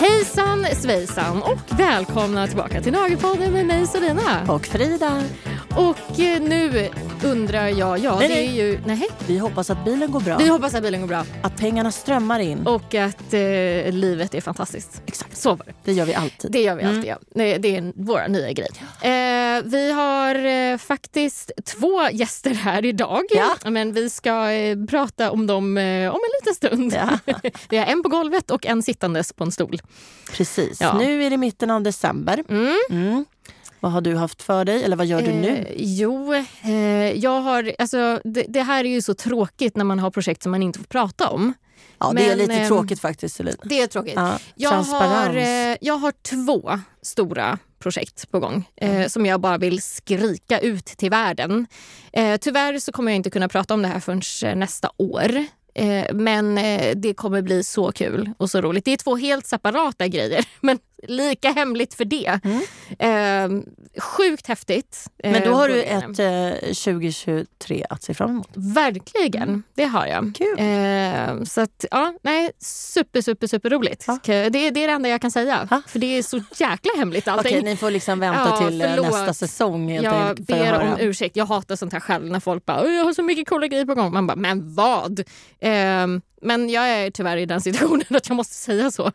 Hejsan svejsan och välkomna tillbaka till Nagelpodden med mig Selina. Och Frida. Och eh, nu undrar jag, ja Nej, det är nej. ju, nej, Vi hoppas att bilen går bra. vi hoppas att bilen går bra Att pengarna strömmar in. och att eh, livet är fantastiskt. Exakt. Så var det. Det gör vi alltid. Det gör vi alltid, ja. Det, det är vår nya grej. Eh, vi har eh, faktiskt två gäster här idag. Ja. Men vi ska eh, prata om dem eh, om en liten stund. Ja. Vi har en på golvet och en sittandes på en stol. Precis. Ja. Nu är det mitten av december. Mm. Mm. Vad har du haft för dig? Eller vad gör du nu? Eh, jo, eh, jag har... Alltså, det, det här är ju så tråkigt när man har projekt som man inte får prata om. Ja, det är men, lite ehm, tråkigt faktiskt, Selina. Det är tråkigt. Ja, Jag har, eh, jag har två stora projekt på gång eh, som jag bara vill skrika ut till världen. Eh, tyvärr så kommer jag inte kunna prata om det här förrän eh, nästa år. Eh, men eh, det kommer bli så kul och så roligt. Det är två helt separata grejer, men lika hemligt för det. Eh, sjukt häftigt. eh, Mm. Men då har du ett eh, 2023 att se fram emot. Verkligen, det har jag. Mm. Kul. Eh, så att, ja, nej, super, super, super roligt. Ja. Det, det är det enda jag kan säga. Ja. För det är så jäkla hemligt allting. Okej, ni får liksom vänta Ja, till eh, förlåt. nästa säsong helt jag att ber om ursäkt. Jag hatar sånt här själv när folk bara “jag har så mycket coola grejer på gång”. Man bara “men vad?” Men jag är tyvärr i den situationen att jag måste säga så.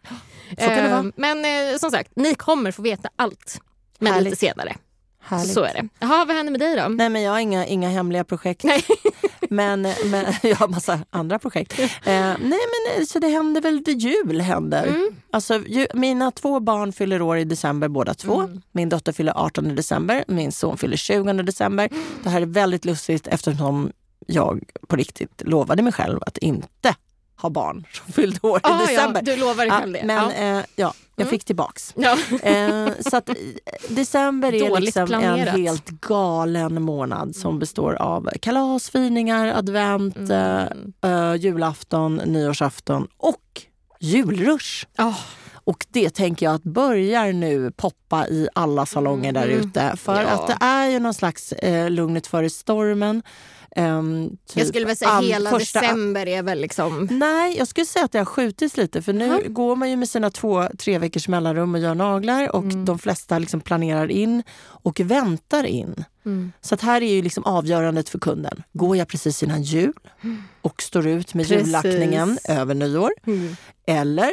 Så vara. Men eh, som sagt, ni kommer få veta allt. Men Härligt. lite senare. Härligt. Så är det. Jaha, vad händer med dig då? Nej, men jag har inga, inga hemliga projekt. Nej. Men, men jag har massa andra projekt. Eh, nej, men eh, så det händer väl, det jul händer. Mm. Alltså, ju, mina två barn fyller år i december båda två. Mm. Min dotter fyller 18 december, min son fyller 20 december. Det här är väldigt lustigt eftersom jag på riktigt lovade mig själv att inte ha barn som fyllde år i Ah, december. Ja, du Ja, själv det. men ja. eh, ja, jag Mm. fick tillbaks. Ja. Eh, så att eh, december är Dåligt liksom en helt galen månad som består av kalasfirningar, advent, Mm. eh, julafton, nyårsafton och julrush. Ah, Och det tänker jag att börjar nu poppa i alla salonger där Mm. ute. För Ja. att det är ju någon slags eh, lugnet före stormen. Ehm, typ jag skulle väl säga all- hela första- december är väl liksom... Nej, jag skulle säga att det har skjutits lite. För nu Jaha. går man ju med sina två, tre veckors mellanrum och gör naglar och Mm. de flesta liksom planerar in och väntar in. Mm. Så att här är ju liksom avgörandet för kunden. Går jag precis innan jul och står ut med Precis. jullackningen över nyår? Mm. Eller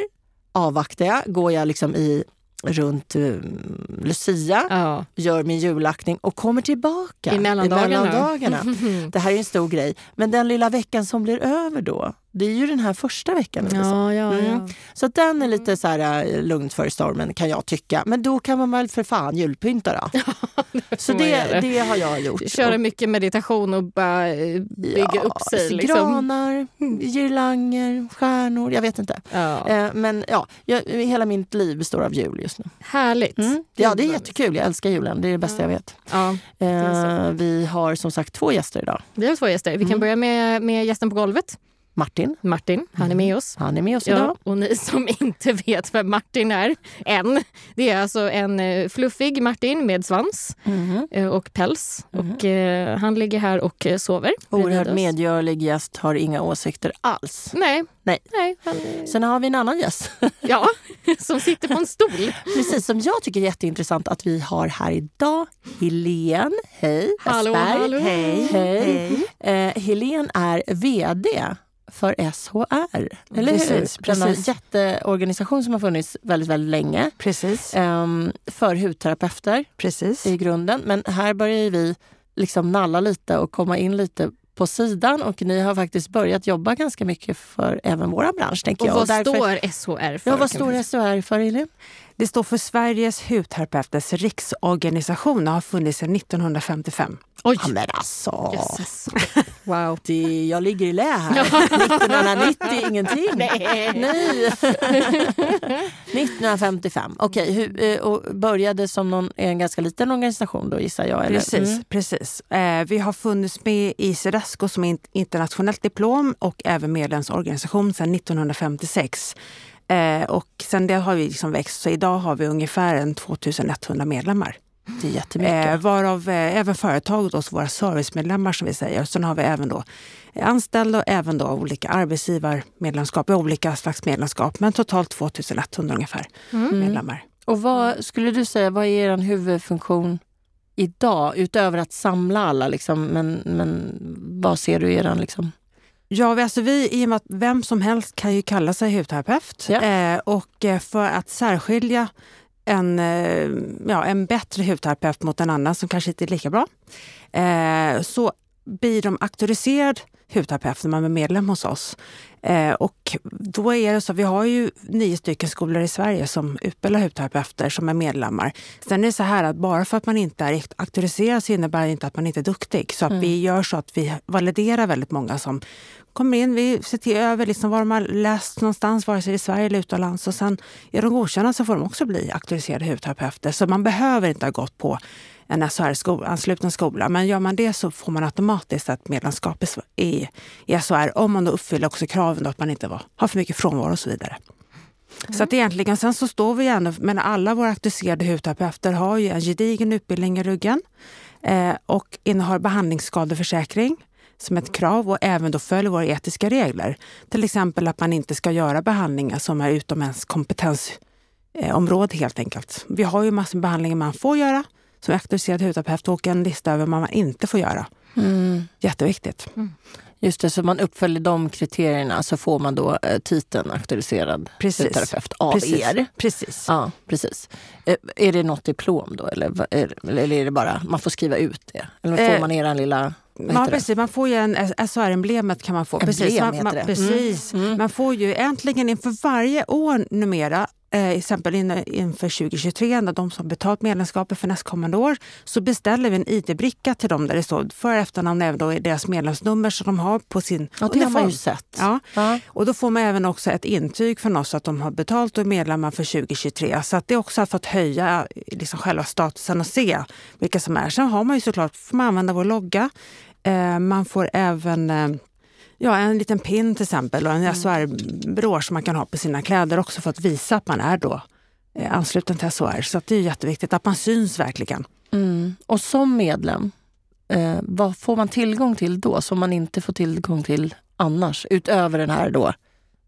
avvaktar jag? Går jag liksom i runt um, Lucia, Ja. gör min jullackning och kommer tillbaka I mellandagarna. mellandagarna. Det här är en stor grej. Men den lilla veckan som blir över då, det är ju den här första veckan. Ja, ja, Mm. ja. Så den är lite så här äh, lugnt före stormen kan jag tycka. Men då kan man väl för fan julpynta då. så det, det har jag gjort. Köra mycket meditation och bara eh, bygga upp sig. Liksom. Granar, girlanger, stjärnor, jag vet inte. Eh, men ja, jag, hela mitt liv består av jul just nu. Härligt. Mm. Ja, det är jättekul. Jag älskar julen. Det är det bästa jag vet. Eh, vi har som sagt två gäster idag. vi har två gäster. Vi kan Mm. börja med, med gästen på golvet. Martin, Martin, han är med oss. han är med oss Ja, idag. och ni som inte vet vem Martin är än. Det är alltså en eh, fluffig Martin med svans eh, och päls. Och, eh, han ligger här och eh, sover. Oerhört medgörlig gäst, har inga åsikter alls. Nej. Nej. Nej han, Sen har vi en annan gäst. ja, som sitter på en stol. Precis, som jag tycker är jätteintressant att vi har här idag. Helen, hej. Hallå, Westberg. hallå. Hej. hej. Eh, Helen är VD för SHR, eller Precis, hur? Denna precis. jätteorganisation som har funnits väldigt, väldigt länge. Precis. Ehm, för hudterapeuter Precis. i grunden. Men här börjar vi liksom nalla lite och komma in lite på sidan och ni har faktiskt börjat jobba ganska mycket för även våra bransch. Tänker Och jag. vad därför- står SHR för? Ja, vad står SHR för, Elin? Det står för Sveriges hudterapeuters riksorganisation och har funnits sedan 1955. Oj! Ja, men alltså, Jösses. Wow. det, jag ligger i lä här. 1990 ingenting. Nej. Nej. 1955. Okej, hur- eh, och började som någon, en ganska liten organisation då gissar jag? Eller? Precis. Mm. precis. Eh, vi har funnits med i Cedasco som internationellt diplom och även medlemsorganisation sedan 1956. Eh, och sen det har vi liksom växt, så idag har vi ungefär en 2100 medlemmar. Det är jättemycket. Eh, varav eh, även företag, då, så våra servicemedlemmar som vi säger. Sen har vi även då anställda och även då olika arbetsgivarmedlemskap, olika slags medlemskap. Men totalt 2100 ungefär Mm. medlemmar. Och vad skulle du säga, vad är er huvudfunktion idag? Utöver att samla alla, liksom, men, men vad ser du i er liksom? Ja, vi- alltså vi, i och med att vem som helst kan ju kalla sig hudterapeut. Ja. Eh, och eh, för att särskilja en, eh, ja, en bättre hudterapeut mot en annan som kanske inte är lika bra, eh, så blir de auktoriserad hudterapeut när man är medlem hos oss. Eh, och då är det så, vi har ju nio stycken skolor i Sverige som utbildar hudterapeuter som är medlemmar. Sen är det så här att bara för att man inte är auktoriserad så innebär det inte att man inte är duktig. Så att vi gör så att vi validerar väldigt många som kommer in. Vi ser till över liksom vad de har läst någonstans, vare sig i Sverige eller utomlands. Och sen är de godkända så får de också bli auktoriserade hudterapeuter. Så man behöver inte ha gått på en SHR-ansluten skola. Men gör man det så får man automatiskt ett medlemskap i, i, SHR om man då uppfyller också kraven då att man inte var, har för mycket frånvaro och så vidare. Så att egentligen, sen så står vi ändå, men alla våra auktoriserade hudterapeuter har ju en gedigen utbildning i ryggen eh, och innehar behandlingsskadeförsäkring som ett krav och även då följer våra etiska regler. Till exempel att man inte ska göra behandlingar som är utom ens kompetensområde helt enkelt. Vi har ju massor med behandlingar man får göra som auktoriserad hudterapeut och en lista över vad man inte får göra. Jätteviktigt. Just det, så man uppföljer de kriterierna så får man då eh, titeln auktoriserad Precis. hudterapeut av Precis. er. Precis. Ja, precis. Eh, är det något diplom då eller, eller är det bara man får skriva ut det? Eller får Eh, man er lilla... det? precis. Man får ju en SHR-emblemet kan man få. Emblem precis. Man, man, det. Mm. precis. Man får ju äntligen inför varje år numera, eh, exempel in, inför 2023, när de som betalt medlemskapet för nästkommande år, så beställer vi en ID-bricka till dem där det står för och efternamn även då deras medlemsnummer som de har på sin Ja, det har man ju uniform. sett. Ja. Ja. Och då får man även också ett intyg från oss att de har betalt och är medlemmar för 2023. Så att det också har fått höja liksom själva statusen och se vilka som är. Sen har man ju såklart, får man använda vår logga. Eh, man får även eh, ja, en liten pin till exempel och en SHR-brosch som man kan ha på sina kläder också för att visa att man är då eh, ansluten till SHR. Så det är jätteviktigt att man syns verkligen. Mm. Och som medlem, eh, vad får man tillgång till då som man inte får tillgång till annars? Utöver den här då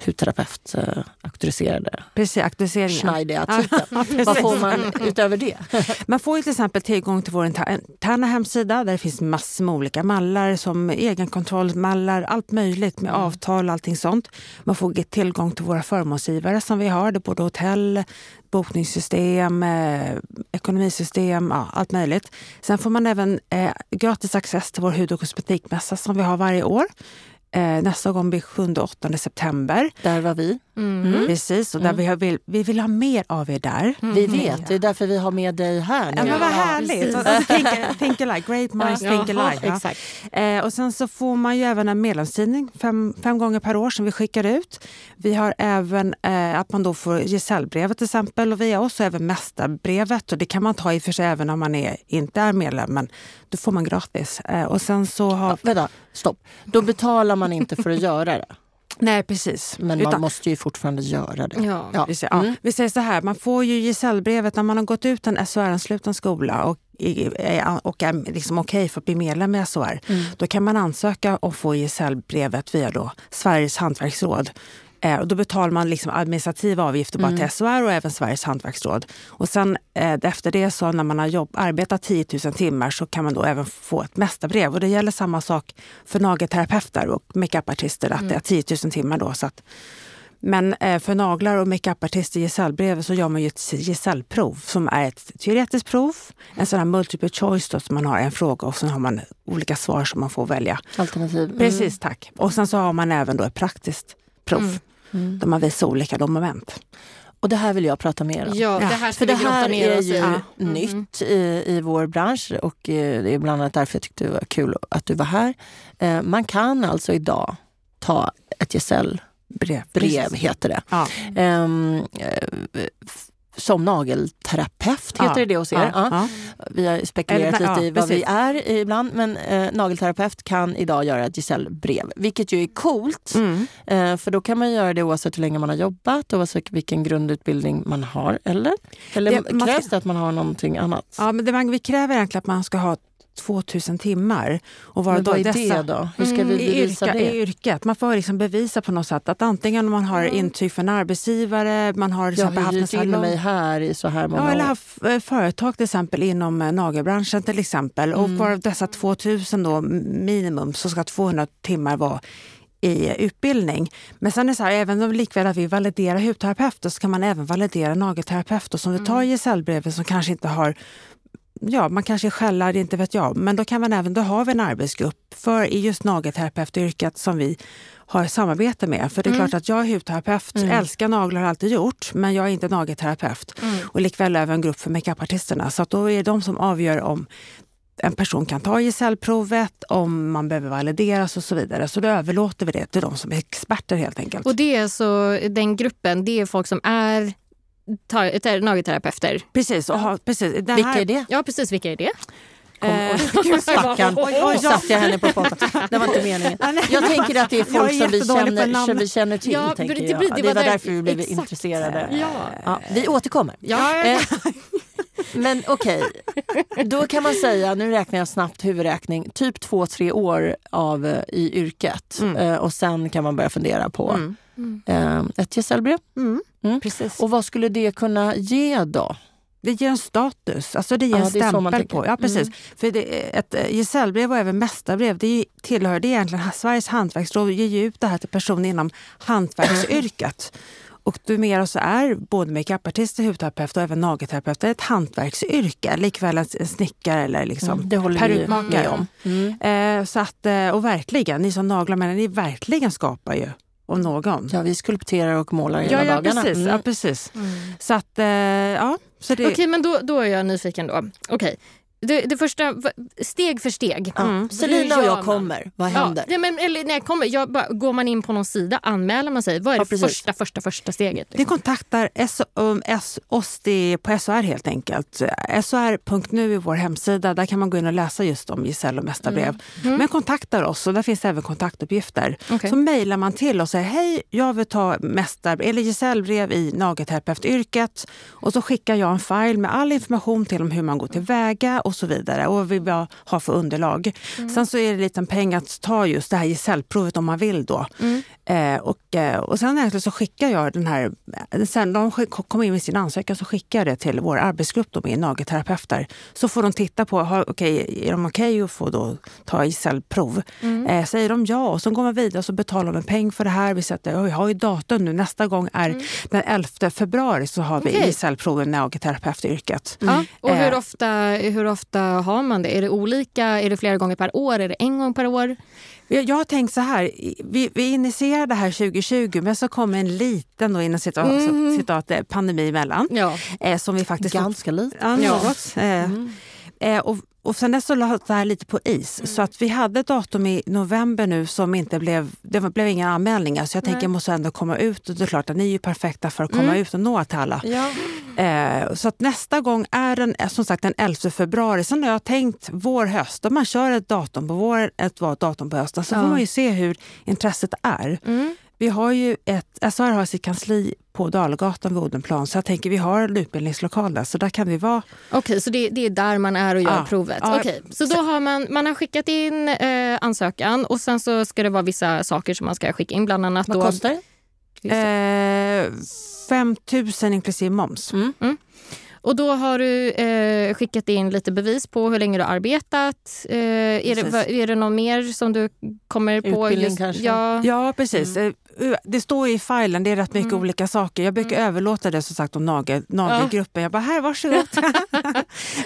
hudterapeut eh, auktoriserade Precis, aktualiseringen. schneidiga titeln. precis. vad får man utöver det? Man får till exempel tillgång till vår inter- interna hemsida där det finns massor med olika mallar som egenkontrollmallar, allt möjligt med avtal och allting sånt. Man får tillgång till våra förmånsgivare som vi har, det är både hotell, bokningssystem, eh, ekonomisystem, ja, allt möjligt. Sen får man även eh, gratis access till vår hud och kosmetikmässa som vi har varje år. Eh, nästa gång blir 7-8 september. Där var vi. Precis, och där vi, har, vill, vi vill ha mer av er där. Vi vet, det är därför vi har med dig här. Ja, nu. men vad Ja, härligt! Alltså, think, think alike, great minds Ja, think alike. Ja. exakt. Eh, och sen så får man ju även en medlemstidning fem, fem gånger per år som vi skickar ut. Vi har även eh, att man då får gesällbrevet till exempel och via oss och även mästarbrevet. Och det kan man ta i och för sig även om man är, inte är medlem, men då får man gratis. Eh, och sen så har... Ja, vänta, stopp. Då betalar man inte för att göra det. Nej, precis. Men Utan- man måste ju fortfarande göra det. Ja. Ja. Vi säger, ja, vi säger så här, man får ju gesällbrevet när man har gått ut en SHR-ansluten skola och, och är liksom okej för att bli medlem i SHR. Då kan man ansöka och få gesällbrevet via då Sveriges hantverksråd. Eh, och då betalar man liksom administrativa avgifter bara till SHR och även Sveriges hantverksråd. Och sen eh, efter det så när man har jobb, arbetat 10 000 timmar så kan man då även få ett mästarbrev. Och det gäller samma sak för nagelterapeuter och makeupartister, att det är 10 000 timmar då. Så att, men eh, för naglar och makeupartister i gesällbrevet så gör man ju ett gesällprov som är ett teoretiskt prov, en sån här multiple choice då, som man har en fråga och sen har man olika svar som man får välja. Alternativ. Mm. Precis, tack. Och sen så har man även då ett praktiskt prov Mm. Där man visar olika moment. Och det här vill jag prata mer om. Ja, det här För det här ner är ju Ja. nytt i, i vår bransch och eh, det är bland annat därför jag tyckte det var kul att du var här. Eh, Man kan alltså idag ta ett gesällbrev, Brev. heter det. Ja. Som nagelterapeut, heter Ja, det det hos er? ja, Ja. Vi har spekulerat Eller- lite i vad vi precis. är ibland, men eh, nagelterapeut kan idag göra ett gesällbrev, vilket ju är coolt. Mm. Eh, för då kan man göra det oavsett hur länge man har jobbat, oavsett vilken grundutbildning man har, eller? Eller Det- man ska- krävs det att man har någonting annat? Ja, men det, man, vi kräver egentligen att man ska ha 2000 timmar. Och vara men vad är dessa, det då? Hur ska vi I, bevisa yrka, det? I yrket. Man får liksom bevisa på något sätt att antingen om man har intyg för en arbetsgivare, man har Jag har haft en hyrt in mig här i så här många Ja, eller haft eh, företag till exempel inom eh, nagelbranschen till exempel. Och Mm. varav dessa 2000 då minimum så ska 200 timmar vara i utbildning. Men sen är det så här, även om likväl att vi validerar hudterapeuter så kan man även validera nagelterapeuter som vi tar i gesällbrevet som kanske inte har Ja, man kanske är skällad, inte vet jag. Men då kan man även, då har vi en arbetsgrupp för i just nagelterapeutyrket som vi har samarbete med. För det är klart att jag är hudterapeut, älskar naglar har alltid gjort, men jag är inte nagelterapeut. Och likväl även en grupp för makeupartisterna. Så att då är det de som avgör om en person kan ta gesällprovet, om man behöver valideras och så vidare. Så då överlåter vi det till de som är experter helt enkelt. Och det är så, den gruppen, det är folk som är nagelterapeuter. Precis. Och ha, precis den Vilka här, är det? Ja, precis. Vilka är det? Kom, Eh, oj, stackarn, oj, satte jag henne på pottan. Det var inte meningen. Jag tänker att det är folk som vi, känner, som vi känner till. Ja, tänker det jag. blir- det det var var där- därför vi blev exakt. intresserade. Ja. Ja, vi återkommer. Ja. Eh, Men okej, då kan man säga, nu räknar jag snabbt huvudräkning, typ två, tre år av, eh, i yrket. Mm. Eh, och sen kan man börja fundera på Mm. eh, ett gesällbrev. Mm. Mm. Precis. Och vad skulle det kunna ge då? Det ger en status, alltså det ger Ja, en stämpel på. Ja, precis. Mm. För det, ett gesällbrev och även mästarbrev, det tillhör det egentligen Sveriges hantverksråd ger ju ut det här till personer inom hantverksyrket. Och numera så är både makeupartister, hudterapeut och även nagelterapeuter ett hantverksyrke. Likväl en snickare eller liksom Mm, det håller perukmakare. med om. Mm. Eh, så att, eh, och verkligen, ni som naglar, men ni verkligen skapar ju om någon. Ja, vi skulpterar och målar hela Ja, ja, dagarna. precis. Mm. Ja, precis. Så att, eh, ja. Så det, Okej, men då, då är jag nyfiken då. Okej. Det, det första, steg för steg. Ja. Mm. Selina och jag man? kommer. Vad Ja, händer? nej, men, eller när jag kommer, jag bara, går man in på någon sida, anmäler man sig? Vad är Ja, det precis. första, första, första steget? Ni kontaktar S- um, S- oss på SHR helt enkelt. SHR.nu är vår hemsida. Där kan man gå in och läsa just om gesäll och mästarbrev. Men kontaktar oss och där finns även kontaktuppgifter. Okej. Så mejlar man till och säger hej, jag vill ta mästar eller gesällbrev i nagelterapeutyrket. Och så skickar jag en file med all information till om hur man går tillväga och så vidare. Och vad vi vill ha för underlag. Sen så är det en liten peng att ta just det här gesällprovet om man vill då. Eh, och, eh, och sen egentligen så skickar jag den här, sen de kommer in med sin ansökan så skickar jag det till vår arbetsgrupp då med nagelterapeuter. Så får de titta på, har, okej, är de okej att få då ta gesällprov? Eh, säger de ja och så går man vidare och så betalar de en peng för det här. Vi sätter, vi har ju datum nu, nästa gång är den 11 februari så har vi Okej. gesällprov i nagelterapeutyrket. Ja. Och hur Eh. ofta, hur ofta har man det? Är det olika? Är det flera gånger per år? Är det en gång per år? Jag har tänkt så här, vi, vi initierade det här 2020 men så kom en liten då, inom citat, Mm. citat, eh, pandemi emellan. Ja. Eh, som vi faktiskt Ganska lite. Ja, något. Eh, eh, och, och sen dess så lades det här lite på is. Så att vi hade ett datum i november nu som inte blev, det blev inga anmälningar. Så jag tänker jag måste ändå komma ut. Och det är klart att ni är ju perfekta för att komma ut och nå till alla. Ja. Eh, så att nästa gång är den som sagt den 11 februari. Sen har jag tänkt vår, höst. Om man kör ett datum på våren, ett datum på hösten så Ja. får man ju se hur intresset är. Mm. Vi har ju ett, SHR har sitt kansli på Dalgatan vid Odenplan. Så jag tänker vi har en utbildningslokal där. Så där kan vi vara. Okej, så det, det är där man är och gör Ja. provet. Ja. Okej, så då har man, man har skickat in eh, ansökan och sen så ska det vara vissa saker som man ska skicka in. Bland annat Vad då, kostar det? Eh, 5 000 inklusive moms. Mm. Och då har du eh, skickat in lite bevis på hur länge du har arbetat. Eh, är, det, va- är det något mer som du kommer på? Utbildning kanske? Ja. Ja, precis. Eh, Det står i filen, det är rätt mycket olika saker. Jag brukar överlåta det som sagt om nagel, nagelgruppen. Jag bara, här varsågod.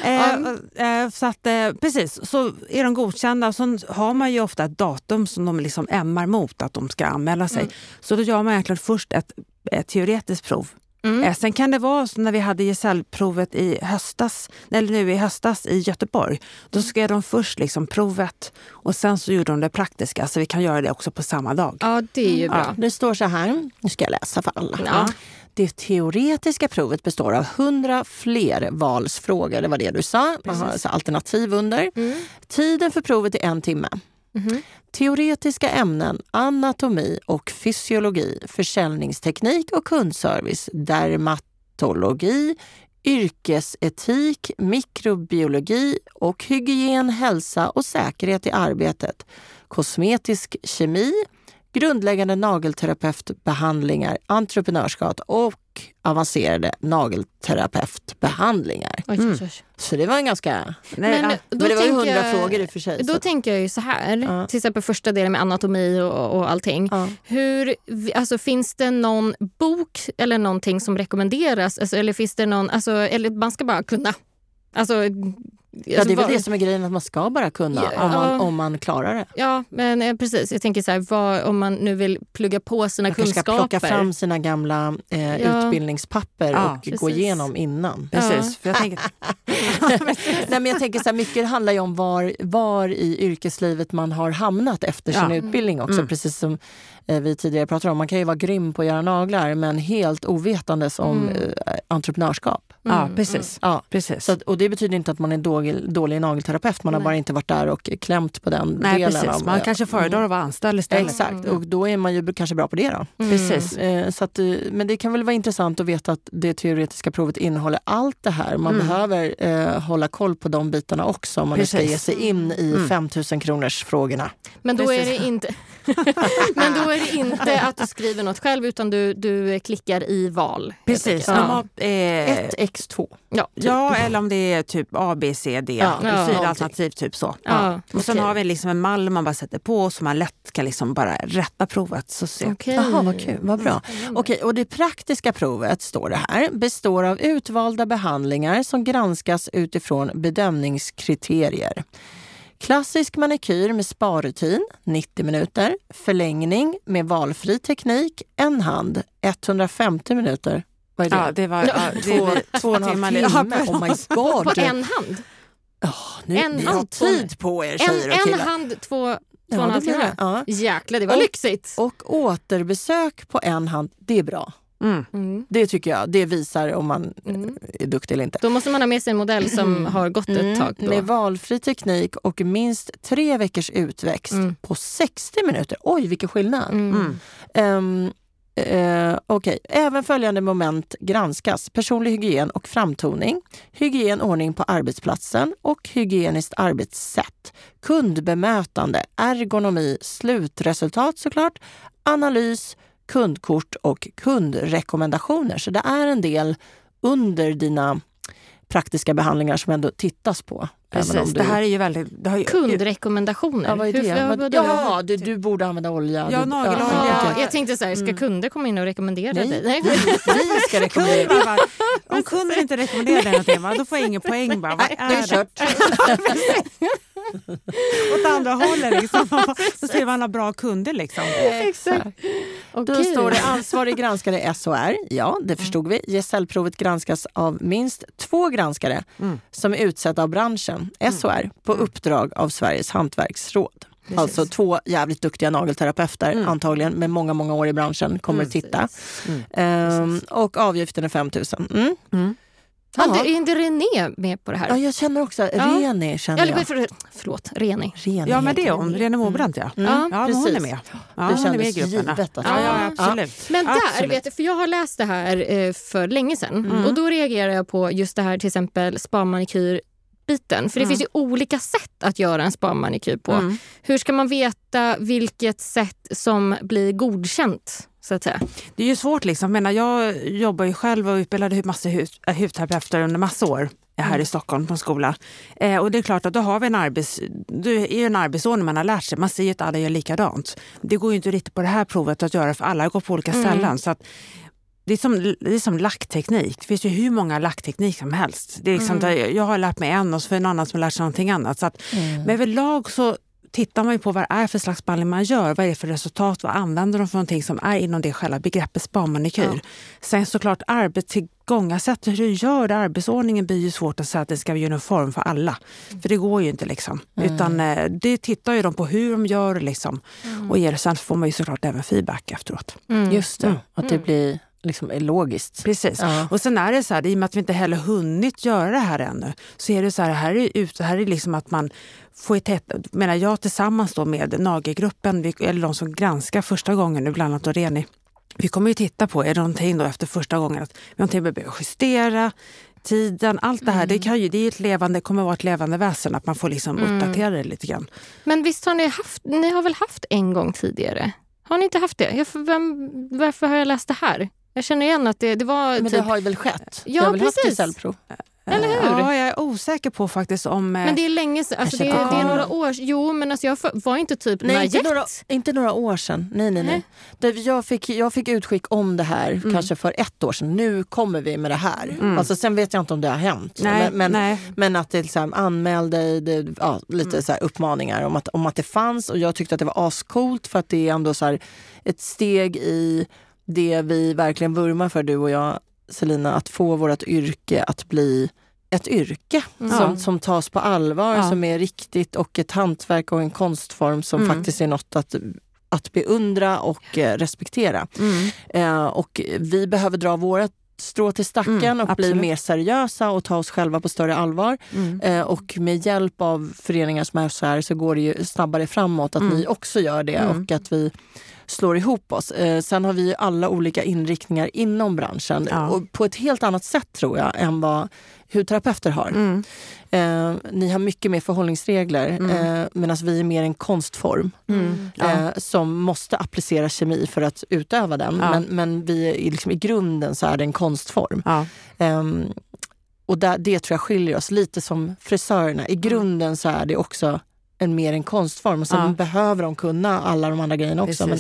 eh, eh, så att, eh, precis, så är de godkända. Så har man ju ofta ett datum som de liksom ämmar mot att de ska anmäla sig. Så då gör man egentligen först ett, ett teoretiskt prov. Mm. Eh, Sen kan det vara så när vi hade gesällprovet i höstas, eller nu i höstas i Göteborg. Då skrev de först liksom provet och sen så gjorde de det praktiska så vi kan göra det också på samma dag. ja, det är ju bra. Ja. Det står så här, nu ska jag läsa för alla. Ja. Det teoretiska provet består av 100 flervalsfrågor. Det var det du sa. Man har alltså alternativ under. Mm. Tiden för provet är en timme. Mm-hmm. Teoretiska ämnen, anatomi och fysiologi, försäljningsteknik och kundservice, dermatologi, yrkesetik, mikrobiologi och hygien, hälsa och säkerhet i arbetet, kosmetisk kemi, grundläggande nagelterapeutbehandlingar, entreprenörskap och avancerade nagelterapeutbehandlingar. Oj. Så det var en ganska... Nej, Men, ja. då Men det var ju tänker hundra jag- frågor i och för sig. så Då att- tänker jag ju så här, Ja. till exempel första delen med anatomi och, och allting. ja. Hur, alltså, finns det någon bok eller någonting som rekommenderas? Alltså, eller finns det någon, alltså, eller man ska bara kunna? Alltså, Ja, det är väl det som är grejen, att man ska bara kunna Ja. om, man, om man klarar det. Ja, men eh, precis. Jag tänker så här, vad, om man nu vill plugga på sina Man kanske ska kunskaper. plocka fram sina gamla eh, Ja. utbildningspapper Ja, och gå precis. igenom innan. Precis. För jag tänker, Nej, men jag tänker så här, mycket handlar ju om var, var i yrkeslivet man har hamnat efter sin Ja. utbildning också. Mm. Precis som eh, vi tidigare pratade om. Man kan ju vara grym på att göra naglar men helt ovetandes om Mm. Entreprenörskap. ja, Mm, precis. Ja. precis. Så och det betyder inte att man är dålig, dålig nagelterapeut. Man har Nej. bara inte varit där och klämt på den Nej, delen. precis. Av, Man eh, kanske föredrar att vara anställd istället. Exakt, och då är man ju kanske bra på det då. Mm. Precis. Eh, Så att, eh, men det kan väl vara intressant att veta att det teoretiska provet innehåller allt det här. Man Mm. behöver eh, hålla koll på de bitarna också om man nu ska Precis. ge sig in i Mm. 5000 kronors frågorna. Men då, är Precis. det inte, men då är det inte att du skriver något själv utan du, du klickar i val. Precis. Ja. Har, eh, 1x2. Ja. ja, eller om det är typ A, B, C, D. Ja, fyra någonting. alternativ, typ så. Ja, Och sen okej. har vi liksom en mall man bara sätter på så man lätt kan liksom bara rätta provet. Så. Okej. Jaha, vad kul, vad bra. Spännande. Okej, och det praktiska provet, står det här, består av utvalda behandlingar som granskas utifrån bedömningskriterier. Klassisk manikyr med sparutin, 90 minuter. Förlängning med valfri teknik, en hand, 150 minuter. Vad är det? Ja, det var ja, det två, två och en halv timmar. timme. Ja, Oh my god! På en hand? Åh, nu, en ni har hand, två- tid på er tjejer En, och en killar. hand, två, två och en Ja, halv timme? Ja. Jäklar, det var Och- lyxigt. Och återbesök på en hand, det är bra. Mm. Mm. Det tycker jag. Det visar om man Mm. är duktig eller inte. Då måste man ha med sig en modell som har gått ett tag. Då. Mm. Med valfri teknik och minst tre veckors utväxt Mm. på 60 minuter. Oj, vilken skillnad! Mm. Eh, Okej, även följande moment granskas. Personlig hygien och framtoning, hygien, ordning på arbetsplatsen och hygieniskt arbetssätt. Kundbemötande, ergonomi, slutresultat såklart, analys, kundkort och kundrekommendationer. Så det är en del under dina praktiska behandlingar som ändå tittas på. Precis, du- det här är ju väldigt... Det har ju, Kundrekommendationer. Ja, vad är Hur- det? vad- Vad- vadå? Ja, du, du borde använda olja. Ja, nagelolja. Ja, okej. jag tänkte så här, ska Mm. kunder komma in och rekommendera Nej, dig? vi, vi ska rekommendera. Om kunden inte rekommenderar dig någonting, då får jag ingen poäng. Bara, vad Nej, det är är kört. Åt andra hållet. Liksom. Så ser man har bra kunder. Liksom. Exakt. Då Okej. står det ansvarig granskare SHR. Ja, det förstod vi. Gesällprovet granskas av minst två granskare Mm. som är utsedda av branschen, SHR, på uppdrag av Sveriges hantverksråd. Precis. Alltså två jävligt duktiga nagelterapeuter Mm. antagligen med många, många år i branschen kommer att titta. Ehm, och avgiften är 5 000. Mm. Mm. Det- är inte René med på det här? Ja, jag känner också, Ja. Reni känner jag. för, förlåt, Reni. Reni Ja, men det är hon. det. Lena Måbrant, ja. Mm. Ja, Ja, hon är med. Ja, Det med kändes gruppen. givet att ja, ja, absolut. Men där, Absolut. vet du, för jag har läst det här eh, för länge sedan Mm. och då reagerar jag på just det här till exempel spa-manikyr biten. För det Mm. finns ju olika sätt att göra en spa-manikyr på. Mm. Hur ska man veta vilket sätt som blir godkänt? Så att säga? Det är ju svårt. Liksom. Jag, menar, jag jobbar ju själv och utbildade massa äh, hudterapeuter under massa år här Mm. i Stockholm på en skola. Eh, och det är klart att då har vi en, arbets, det är en arbetsordning man har lärt sig. Man ser ju att alla gör likadant. Det går ju inte riktigt på det här provet att göra för alla går på olika Mm. ställen. Så att, det är, som, det är som lackteknik. Det finns ju hur många lackteknik som helst. Det är liksom, Mm. Jag har lärt mig en och så för en annan som har lärt sig någonting annat. Så att, Mm. men överlag så tittar man ju på vad det är för slags behandling man gör. Vad är det för resultat? Vad använder de för någonting som är inom det själva begreppet spa-manikyr? Ja. Sen såklart arbetstillgångasätt, hur du gör det, arbetsordningen blir ju svårt att säga att det ska vara uniform för alla. För det går ju inte liksom. Mm. Utan eh, det tittar ju de på hur de gör liksom. Och ger, sen får man ju såklart även feedback efteråt. Mm. Just det, Mm. att det Mm. blir liksom är logiskt. Precis. Ja. Och sen är det så här, i och med att vi inte heller hunnit göra det här ännu, så är det så här, här är, ut, här är liksom att man får ett tätt, menar jag tillsammans då med NAGE-gruppen, eller de som granskar första gången nu, bland annat då Reni, vi kommer ju titta på, är det någonting då efter första gången, att vi någonting vi behöver justera, tiden, allt det här, det, kan ju, det är ett levande, kommer vara ett levande väsen, att man får liksom uppdatera det lite grann. Men visst har ni haft, ni har väl haft en gång tidigare? Har ni inte haft det? Jag, vem, varför har jag läst det här? Jag känner igen att det, det var Men typ... det har ju väl skett? Ja, jag har väl haft precis. gesällprov? Eller hur? Ja, jag är osäker på faktiskt om... eh, Men det är länge sedan. Alltså det, det inte är några år Jo, men alltså jag var inte typ Nej, inte några, inte några år sedan. Nej, nej, nej. Det, jag, fick, jag fick utskick om det här Mm. kanske för ett år sedan. Nu kommer vi med det här. Alltså, sen vet jag inte om det har hänt. Nej, men, men, nej. men att det här, anmäl dig, det, ja, lite Mm. så här uppmaningar om att, om att det fanns. Och jag tyckte att det var ascoolt för att det är ändå så här, ett steg i det vi verkligen vurmar för, du och jag Selina, att få vårt yrke att bli ett yrke Mm. som, som tas på allvar, Ja. som är riktigt och ett hantverk och en konstform som Mm. faktiskt är något att, att beundra och eh, respektera. Mm. Eh, och vi behöver dra vårt strå till stacken Mm, och bli absolut. mer seriösa och ta oss själva på större allvar. Mm. Eh, och med hjälp av föreningar som är så här så går det ju snabbare framåt att Mm. ni också gör det Mm. och att vi slår ihop oss. Eh, sen har vi alla olika inriktningar inom branschen Ja. och på ett helt annat sätt tror jag än vad hudterapeuter har. Mm. Eh, ni har mycket mer förhållningsregler Mm. eh, medan vi är mer en konstform Mm. Ja. eh, som måste applicera kemi för att utöva den. Ja. Men, men vi är liksom, i grunden så är det en konstform. Ja. Ehm, och där, det tror jag skiljer oss lite som frisörerna. Mm. I grunden så är det också en mer en konstform. Och sen Ja. behöver de kunna alla de andra grejerna också. Men,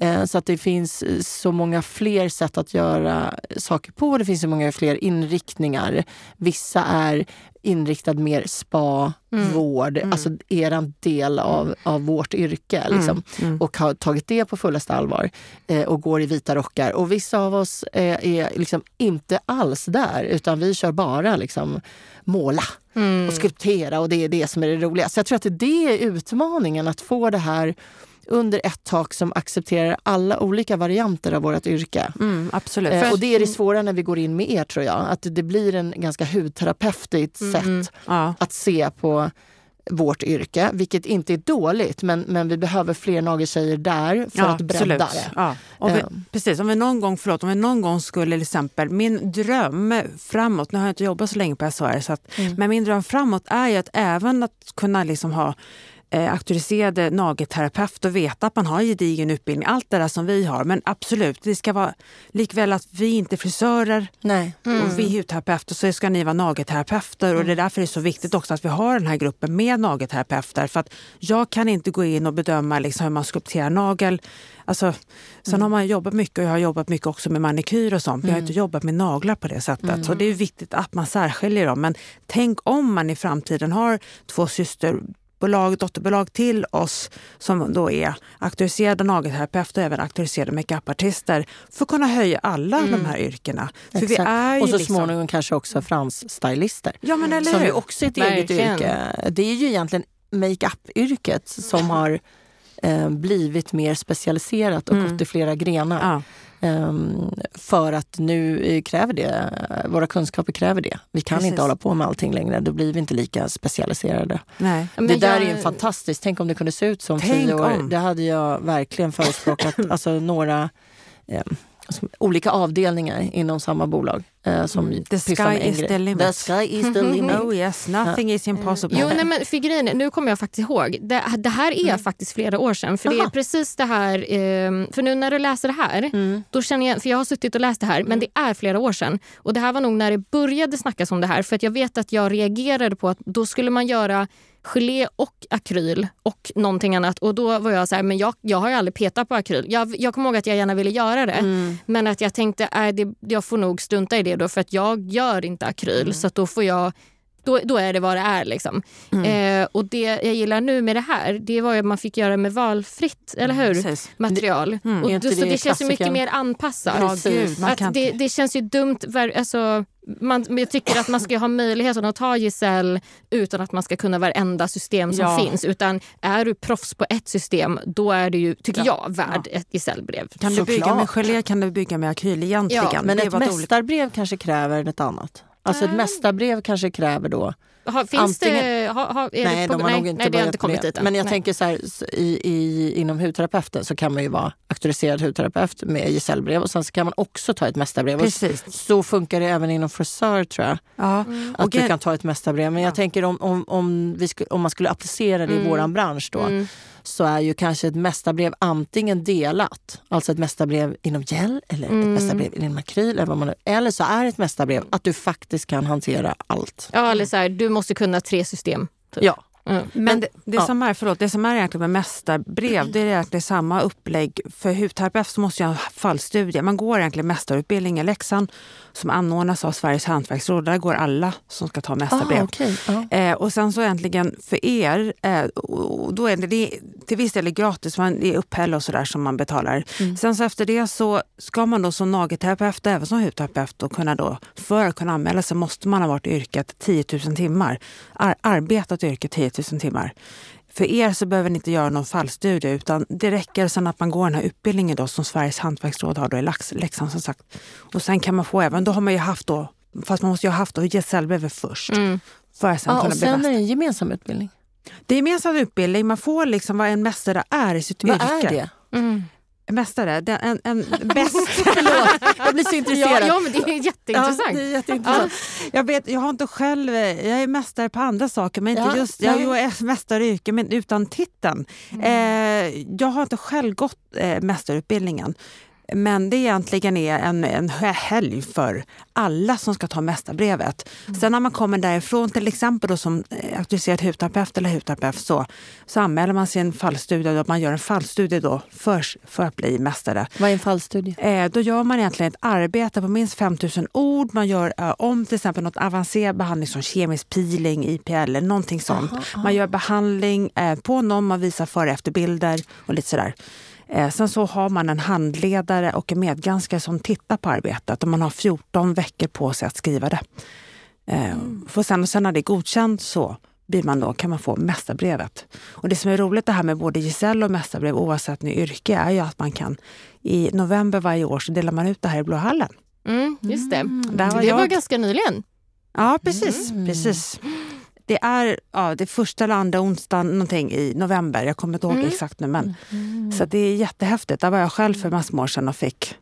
eh, så att det finns eh, så många fler sätt att göra saker på. Det finns så många fler inriktningar. Vissa är inriktad mer spa, Mm. vård, Mm. alltså eran del av, av vårt yrke. Liksom Mm. Mm. och har tagit det på fullaste allvar eh, och går i vita rockar. Och vissa av oss eh, är liksom inte alls där utan vi kör bara liksom måla Mm. och skulptera och det är det som är det roliga. Så jag tror att det är utmaningen att få det här under ett tak som accepterar alla olika varianter av vårt yrke. Mm, absolut. Eh, och det är det svåra när vi går in med er tror jag. Att det blir en ganska hudterapeutiskt Mm. sätt ja. att se på vårt yrke, vilket inte är dåligt men, men vi behöver fler nageltjejer där för ja, att bredda det. Ja. Om vi, Eh. precis, om vi någon gång, förlåt, om vi någon gång skulle till exempel, min dröm framåt, nu har jag inte jobbat så länge på SHR, så att, Mm. men min dröm framåt är ju att även att kunna liksom ha eh, auktoriserade nagelterapeuter och veta att man har gedigen utbildning, allt det där som vi har. Men absolut, det ska vara likväl att vi inte är frisörer Nej. och vi är hudterapeuter så ska ni vara nagelterapeuter. Och det är därför det är så viktigt också att vi har den här gruppen med nagelterapeuter. För att jag kan inte gå in och bedöma liksom hur man skulpterar nagel. Alltså, sen har man jobbat mycket och jag har jobbat mycket också med manikyr och sånt. Men jag har inte jobbat med naglar på det sättet. Så det är viktigt att man särskiljer dem. Men tänk om man i framtiden har två systerbolag, dotterbolag till oss som då är auktoriserade nagelterapeuter och även auktoriserade makeupartister för att kunna höja alla de här yrkena. För vi är och så liksom, småningom kanske också fransstylister. Ja men eller Som ju också är ett eget Verkligen. yrke. Det är ju egentligen makeup-yrket som har eh, blivit mer specialiserat och Mm. gått i flera grenar. Ja, för att nu eh, kräver det, våra kunskaper kräver det. Vi kan Precis. inte hålla på med allting längre, då blir vi inte lika specialiserade. nej. Men det där jag- är ju fantastiskt, tänk om det kunde se ut som tio år. om. Det hade jag verkligen förespråkat. alltså några eh, olika avdelningar inom samma bolag. Eh, som Mm. The med sky is the limit. The sky is the limit. Oh yes, nothing is impossible. Jo, nej, men för grejen, nu kommer jag faktiskt ihåg. Det, det här är faktiskt flera år sedan. För det är precis det här... Eh, för nu när du läser det här, Mm. då känner jag... För jag har suttit och läst det här, men det är flera år sedan. Och det här var nog när det började snackas om det här. För att jag vet att jag reagerade på att då skulle man göra gelé och akryl och någonting annat. Och då var jag så här, men jag, jag har ju aldrig petat på akryl. Jag, jag kommer ihåg att jag gärna ville göra det. Mm. Men att jag tänkte, äh, det, jag får nog strunta i det då för att jag gör inte akryl. Så att då får jag då, då är det vad det är. Liksom. Mm. Eh, och det jag gillar nu med det här, det var ju att man fick göra med valfritt, eller hur? Precis. Material. Mm. Och så det det känns ju mycket mer anpassat. Ja, gud, Att det, det känns ju dumt. Alltså, man, men jag tycker att man ska ha möjligheten att ta gesäll utan att man ska kunna varenda system som Ja. finns. Utan är du proffs på ett system, då är du ju, tycker Ja. jag, värd ett gesällbrev. Kan du bygga med gelé kan du bygga med akryl egentligen. Ja, Men det ett mästarbrev kanske kräver ett annat. Alltså ett mästarbrev kanske kräver då... Har, finns det, Antingen- har, har, är nej, det på, de har nej, nog inte nej, det börjat inte kommit med. dit än. Men jag nej. tänker så här, i, i, inom hudterapeuten så kan man ju vara auktoriserad hudterapeut med gesällbrev och sen så kan man också ta ett mästarbrev. Och Precis. Så funkar det även inom frisör tror jag. Ja. Att Och du kan ta ett mästarbrev. Men jag Ja. tänker om, om, om, vi sku, om man skulle applicera det i Mm. våran bransch då. Mm. Så är ju kanske ett mästarbrev antingen delat, alltså ett mästarbrev inom gel eller Mm. ett mästarbrev inom akryl. Eller, vad man, nu- eller så är ett mästarbrev att du faktiskt kan hantera allt. Ja, eller så här, du måste kunna tre system. Typ. Ja. Mm. Men det, det, ja. som är, förlåt, det som är egentligen med mästarbrev, det är egentligen samma upplägg. För hudterapeut så måste jag ha fallstudie. Man går egentligen mästarutbildning i Leksand som anordnas av Sveriges hantverksråd. Där går alla som ska ta mästarbrev. Ah, okej. Ja. Eh, och sen så äntligen för er, eh, och då är det, det är till viss del gratis, men det är upphäll och sådär som man betalar. Mm. Sen så efter det så ska man då som nagelterapeut, även som hudterapeut, och kunna då, för att kunna anmäla sig måste man ha varit i yrket 10 000 timmar. Ar arbetat i yrket 10 000 timmar. För er så behöver ni inte göra någon fallstudie utan det räcker sen att man går den här utbildningen då som Sveriges hantverksråd har då i Lax- Leksand som sagt. Och sen kan man få även, då har man ju haft då, fast man måste ju ha haft då gesällbrevet först. Mm. För att sen Ja, kunna och bli sen mästare. är det en gemensam utbildning. Det är gemensam utbildning. Man får liksom vad en mästare är i sitt Vad yrke. är det? Mm. Mästare, en, en bäst. Förlåt, jag blir så Ja, intresserad. ja, men det är jätteintressant. Ja, det är jätteintressant. jag, vet, jag har inte själv, jag är mästare på andra saker, men inte Ja, just, jag nej. är mästare i yrke, men utan titeln. Eh, jag har inte själv gått eh, mästarutbildningen. Men det egentligen är en, en helg för alla som ska ta mästarbrevet. Sen när man kommer därifrån, till exempel då som eh, auktoriserad hudterapeut eller hudterapeut, så, så anmäler man sin fallstudie och man gör en fallstudie då för, för att bli mästare. Vad är en fallstudie? Eh, då gör man egentligen ett arbete på minst 5000 ord. Man gör eh, om till exempel något avancerad behandling som kemisk peeling, IPL eller någonting sånt. Aha, aha. Man gör behandling eh, på någon, man visar före och efterbilder och lite sådär. Eh, sen så har man en handledare och en medgranskare som tittar på arbetet och man har 14 veckor på sig att skriva det. Eh, för sen, och sen när det är godkänt så blir man då, kan man få mästarbrevet. Och det som är roligt det här med både gesäll och mästarbrev oavsett nu yrke är ju att man kan i november varje år så delar man ut det här i Blå hallen. Mm, just det. Där var Det var jag. ganska nyligen. Ja, precis. Mm. precis. Det är ja, det första eller andra onsdagen någonting i november. Jag kommer inte ihåg Mm. exakt nu. Men, Så att det är jättehäftigt. Där var jag själv för massor år sedan och fick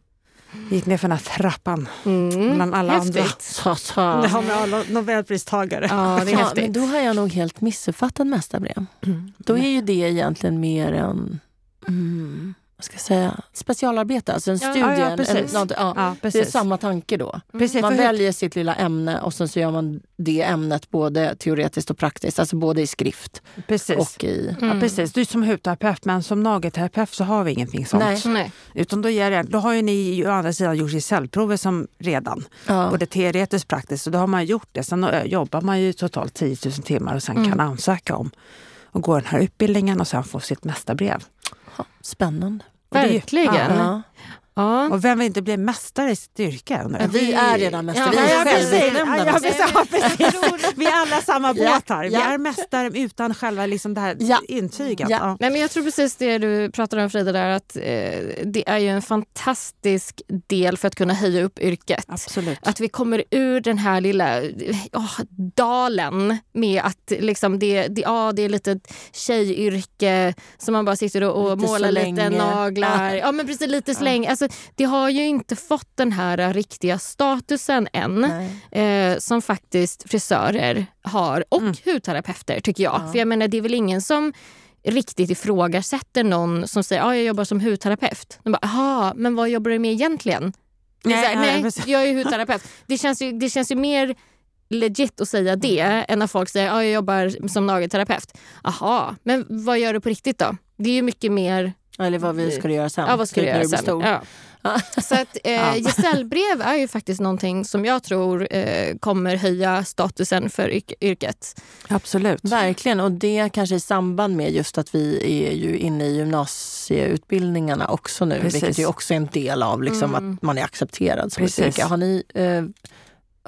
gick ner för den här trappan Mm. bland alla andra. Häftigt. Så, så. Det har med alla Nobelpristagare. Ja, det är Ja, men då har jag nog helt missuppfattat mästarbrev. Mm. Då är ju det egentligen mer en mm, vad ska jag säga, specialarbete, alltså en Ja, studie. ja, en- precis. något- ja, Ja, det är precis. samma tanke då. precis Man väljer sitt lilla ämne och sen så gör man det ämnet både teoretiskt och praktiskt, alltså både i skrift precis. och i... Mm. Ja, precis. Du är som hudterapeut, men som nagelterapeut så har vi ingenting sånt. Nej. Nej. Utan då, ger då har ju ni å andra sidan gjort cellprover som redan, Ja. både teoretiskt och praktiskt. Så då har man gjort det. Sen eh, jobbar man ju totalt 10 000 timmar och sen Mm. kan ansöka om att gå den här utbildningen och sen få sitt nästa-brev. Spännande. Och det Verkligen. Ja. Ja. Och vem vill inte bli mästare i sitt yrke? undrar jag? Ja, vi är redan mästare. Ja, vi är precis. självutnämnda Ja, mästare. precis. Ja, precis. Vi är alla samma båt här. Vi är mästare utan själva liksom det här Ja. intyget. Ja. Ja. Nej, men jag tror precis det du pratade om Frida, där, att eh, det är ju en fantastisk del för att kunna höja upp yrket. Absolut. Att vi kommer ur den här lilla åh, dalen med att liksom det, det, ja, det är lite tjejyrke som man bara sitter och, och Lite målar lite naglar. Ja, men precis lite släng. Alltså, det har ju inte fått den här riktiga statusen än eh, som faktiskt frisörer har och Mm. hudterapeuter tycker jag. Ja. För jag menar det är väl ingen som riktigt ifrågasätter någon som säger att ah, jag jobbar som hudterapeut. De bara, aha, men vad jobbar du med egentligen? Nej, här, nej, nej, jag är hudterapeut. Det känns ju, det känns ju mer legit att säga det än när folk säger att jag jobbar som nagelterapeut. Aha, men vad gör du på riktigt då? Det är ju mycket mer Eller vad vi skulle göra sen. Ja, vad ska typ göra sen? Ja. Så att eh, gesällbrev är ju faktiskt någonting som jag tror eh, kommer höja statusen för yrk- yrket. Absolut. Verkligen, och det kanske i samband med just att vi är ju inne i gymnasieutbildningarna också nu, Precis. vilket ju också är en del av liksom Mm. att man är accepterad som ett Precis. yrke. Har ni, eh,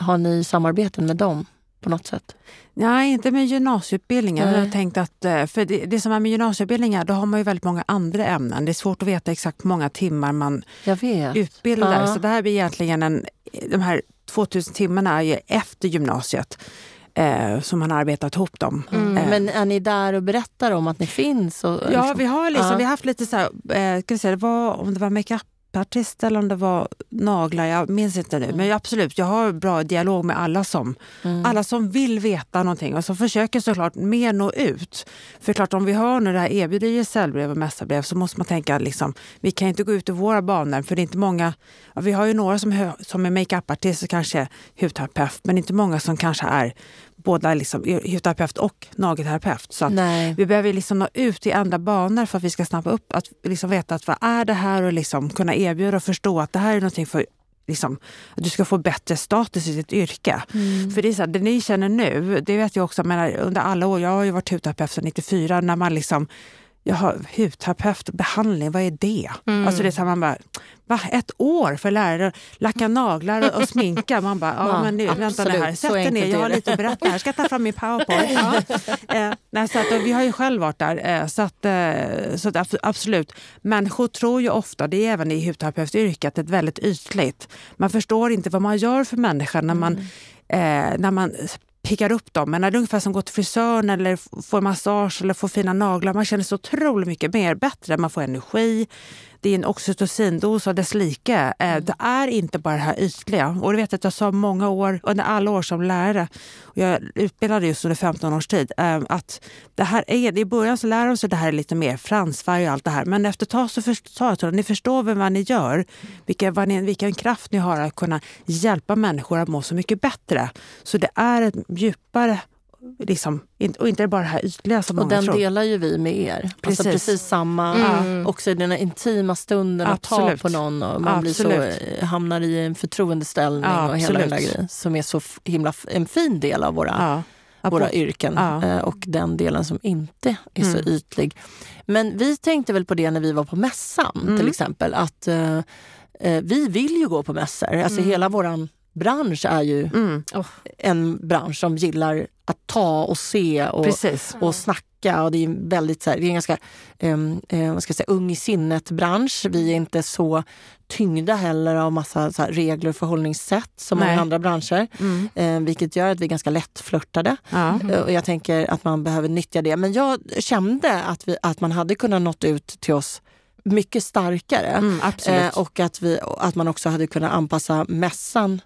har ni samarbeten med dem på något sätt? Nej, inte med gymnasieutbildningar. Jag tänkt att, eh, för det, det som är med gymnasieutbildningar, då har man ju väldigt många andra ämnen. Det är svårt att veta exakt hur många timmar man utbildar. Ja. Så det här blir egentligen en, de här 2000 timmarna är ju efter gymnasiet eh, som man har arbetat ihop dem. Mm. Eh, Men är ni där och berättar om att ni finns? Och, Ja, liksom- vi har, liksom, Ja. vi har haft lite så här, eh, ska vi säga, det var, om det var makeupartist eller om det var naglar, jag minns inte nu. Men absolut, jag har bra dialog med alla som, Mm. alla som vill veta någonting och som försöker såklart mer nå ut. För klart om vi har nu det här erbjuder gesällbrev och mässarbrev så måste man tänka liksom, vi kan inte gå ut i våra banor för det är inte många, vi har ju några som, som är makeupartist och kanske hudterapeut men inte många som kanske är båda liksom, hudterapeut och nagelterapeut. Så vi behöver liksom nå ut i andra banor för att vi ska snappa upp, att liksom veta att vad är det här och liksom kunna erbjuda och förstå att det här är någonting för liksom, att du ska få bättre status i ditt yrke. Mm. För det är så här, det ni känner nu, det vet jag också, men under alla år, jag har ju varit hudterapeut sedan 94, när man liksom jag har hudterapeut, behandling, vad är det? Mm. Alltså det är så här, man bara, va? Ett år för lärare lacka naglar och, och sminka? Man bara, ja, Ja, men nu, vänta nu absolut. här, sätt dig ner, jag har lite att berätta här, ska jag ta fram min powerpoint? Ja. Eh, nej, så att, vi har ju själv varit där, eh, så, att, eh, så att, abs- absolut. Människor tror ju ofta, det är även i hudterapeutyrket, det är väldigt ytligt. Man förstår inte vad man gör för människor när man, Mm. eh, när man piggar upp dem. Men när det är ungefär som att gå till frisören eller få massage eller få fina naglar. Man känner sig otroligt mycket mer bättre. Man får energi. Det är en oxytocindos och dess like. Eh, Det är inte bara det här ytliga. Och det vet att jag sa många år, under alla år som lärare, och jag utbildade just under 15 års tid, eh, att det här är, i början så lär de sig det här lite mer fransfärg och allt det här. Men efter ett tag så förstår jag, ni förstår väl vad ni gör, vilka, vad ni, vilken kraft ni har att kunna hjälpa människor att må så mycket bättre. Så det är ett djupare, liksom, inte- och inte bara det här ytliga som Och många den tror. delar ju vi med er. Alltså Precis. precis samma, Mm. också i den här intima stunden att ta på någon och man blir så, eh, hamnar i en förtroendeställning Ja, och hela den där grejen som är så himla en fin del av våra, Ja. Våra yrken Ja. eh, och den delen som inte är så Mm. ytlig. Men vi tänkte väl på det när vi var på mässan Mm. till exempel att eh, eh, vi vill ju gå på mässor. Alltså Mm. hela våran bransch är ju Mm, en bransch som gillar att ta och se och, precis. och snacka. Och det är en väldigt så här, det är en ganska um, vad ska jag säga, ung i sinnet-bransch. Vi är inte så tyngda heller av massa så regler och förhållningssätt som Nej. många andra branscher. Mm, Eh, vilket gör att vi är ganska lättflörtade. ja. Eh, Och jag tänker att man behöver nyttja det. Men jag kände att, vi, att man hade kunnat nått ut till oss mycket starkare. Mm, och att, vi, att man också hade kunnat anpassa mässan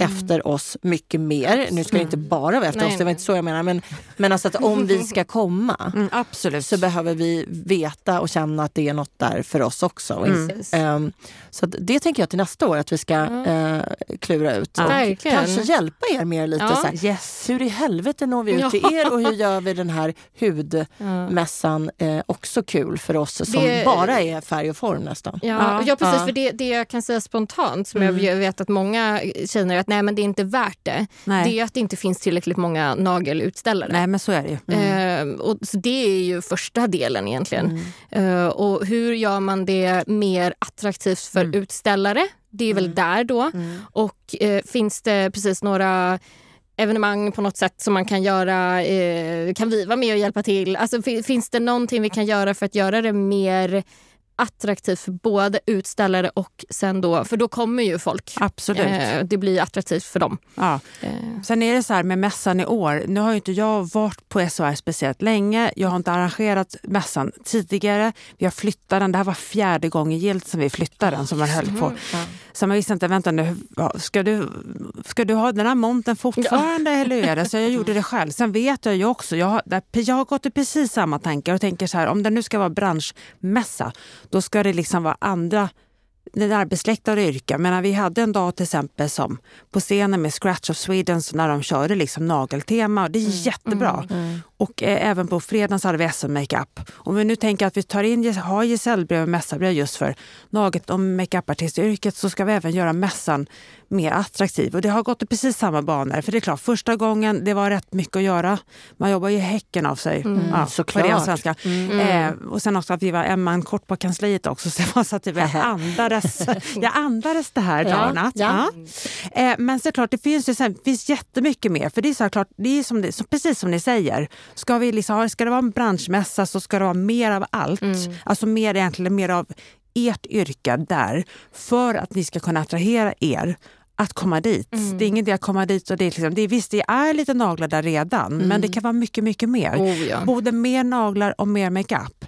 efter oss mycket mer. Nu ska det inte bara vara efter Nej, oss, det var nej. inte så jag menar. Men, men alltså att om vi ska komma mm, absolut. så behöver vi veta och känna att det är något där för oss också. Mm. Ehm, så att det tänker jag till nästa år att vi ska eh, klura ut. Ja. Och Verkligen. kanske hjälpa er mer lite. Ja. Så här, Yes. hur i helvete når vi ut Ja. till er och hur gör vi den här hudmässan eh, också kul för oss som Det- bara är färg och form nästan? Ja, Ja. precis. Ja. För det, det jag kan säga spontant, som Mm. jag vet att många känner att nej, men det är inte värt det. Nej. Det är att det inte finns tillräckligt många nagelutställare. Nej, men så är det ju. Mm. Eh, och så det är ju första delen egentligen. Eh, och hur gör man det mer attraktivt för Mm. utställare? Det är väl där då. Och eh, finns det precis några evenemang på något sätt som man kan göra? Eh, kan vi vara med och hjälpa till? Alltså, fi- finns det någonting vi kan göra för att göra det mer attraktivt för både utställare och sen då, för då kommer ju folk. Absolut. Eh, det blir attraktivt för dem. Ja. Eh, Sen är det så här med mässan i år. Nu har ju inte jag varit på SOR speciellt länge. Jag har inte arrangerat mässan tidigare. Vi har flyttat den. Det här var fjärde gången gillt som vi flyttade den som man höll på. Så man visste inte, vänta nu, ska du, ska du ha den här monten fortfarande eller hur är det? Så jag gjorde det själv. Sen vet jag ju också, jag har, jag har gått i precis samma tankar och tänker så här, om det nu ska vara branschmässa, då ska det liksom vara andra närbesläktade yrken. Men vi hade en dag till exempel som på scenen med Scratch of Sweden så när de körde liksom nageltema det är jättebra. och eh, även på fredagen så hade vi SM-makeup. Om vi nu tänker att vi tar in, har gesällbrev och mässarbrev just för nagel och makeupartistyrket så ska vi även göra mässan mer attraktiv. Och det har gått i precis samma banor. För det är klart, första gången det var rätt mycket att göra. Man jobbar ju häcken av sig. Mm, ja, såklart. På svenska. Eh, och sen också att vi var en kort på kansliet också. Så det var så att jag andades, jag andades det här dag och natt. ja. Ja. Eh, men såklart, det finns, ju, det finns jättemycket mer. För det är såklart, det är som det, så, precis som ni säger. Ska, vi liksom, ska det vara en branschmässa så ska det vara mer av allt. Alltså mer egentligen mer av ert yrke där. För att ni ska kunna attrahera er att komma dit. Det är ingen idé att komma dit och det är, liksom, det är visst det är lite naglar där redan men det kan vara mycket, mycket mer. Oh, ja. Både mer naglar och mer makeup.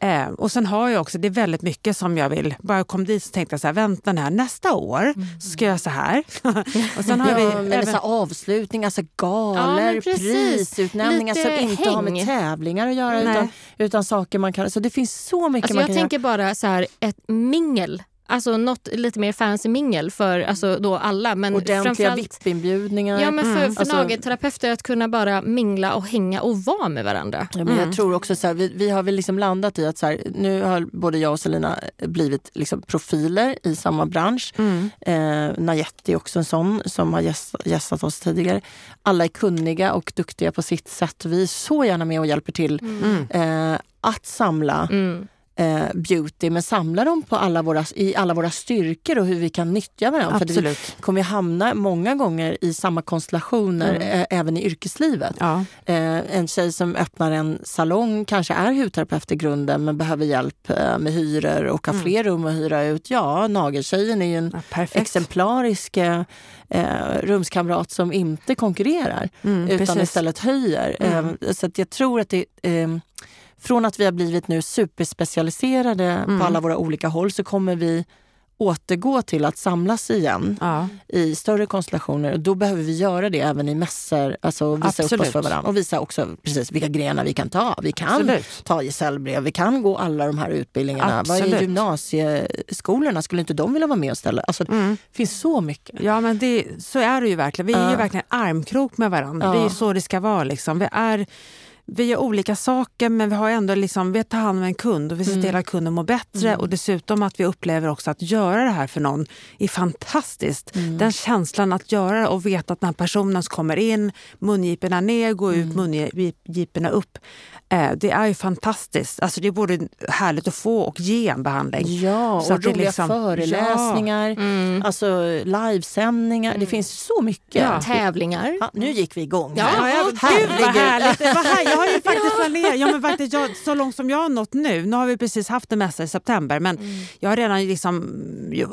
Eh, och sen har jag också, det är väldigt mycket som jag vill, bara jag kom dit så tänkte jag så här, vänta här, nästa år så ska jag göra så här. och sen har Ja, vi även, så här avslutningar, alltså Ja, galor, precis. prisutnämningar Lite som inte har med häng. tävlingar att göra Nej. utan, utan saker man kan... Så det finns så mycket Alltså man jag kan tänker bara så här, ett mingel. Alltså något lite mer fancy mingel för alltså då alla. Men. Ordentliga VIP-inbjudningar. Ja, men för, för Alltså- nagelterapeuter att kunna bara mingla och hänga och vara med varandra. Ja, men Jag tror också så här, vi, vi har väl liksom landat i att så här, nu har både jag och Selina blivit liksom profiler i samma bransch. Mm. Eh, Najetti är också en sån som har gäst, gästat oss tidigare. Alla är kunniga och duktiga på sitt sätt. Vi är så gärna med och hjälper till Mm. eh, att samla Mm. Eh, beauty men samla dem på alla våra, i alla våra styrkor och hur vi kan nyttja varandra. För vi kommer hamna många gånger i samma konstellationer eh, även i yrkeslivet. Ja. Eh, en tjej som öppnar en salong kanske är hudterapeut i grunden men behöver hjälp eh, med hyror och har fler rum att hyra ut. Ja, nageltjejen är ju en Ja, perfekt. exemplarisk rumskamrat som inte konkurrerar Mm, utan precis. istället höjer. Mm. Så jag tror att det från att vi har blivit nu superspecialiserade Mm. på alla våra olika håll så kommer vi återgå till att samlas igen Ja. i större konstellationer. Då behöver vi göra det även i mässor, alltså visa upp oss Absolut. för varandra och visa också precis vilka grenar vi kan ta. Vi kan Absolut. ta gesällbrev, vi kan gå alla de här utbildningarna. Vad är Absolut. gymnasieskolorna? Skulle inte de vilja vara med och ställa? Alltså, Mm. Det finns så mycket. Ja, men det, så är det ju verkligen. Vi är ju Ja. verkligen armkrok med varandra. Ja. Det är ju så det ska vara. Liksom. Vi, är, vi gör olika saker men vi har ändå liksom, vi tar hand om en kund och vi ser Mm. till att kunden mår bättre. Och dessutom att vi upplever också att göra det här för någon är fantastiskt. Mm. Den känslan att göra det och veta att den här personen kommer in, mungiporna ner, går Mm. ut, mungiporna upp. Eh, det är ju fantastiskt. Alltså, det är både härligt att få och ge en behandling. Ja, Så och att det roliga liksom- föreläsningar, Mm. alltså livesändningar. Det finns så mycket. Ja. Tävlingar. Ja, nu gick vi igång. Ja, ja, Gud vad härligt! Det var här. Jag har ju faktiskt planerat, ja, men faktiskt, jag, så långt som jag har nått nu, nu har vi precis haft en mässa i september, men jag har redan liksom,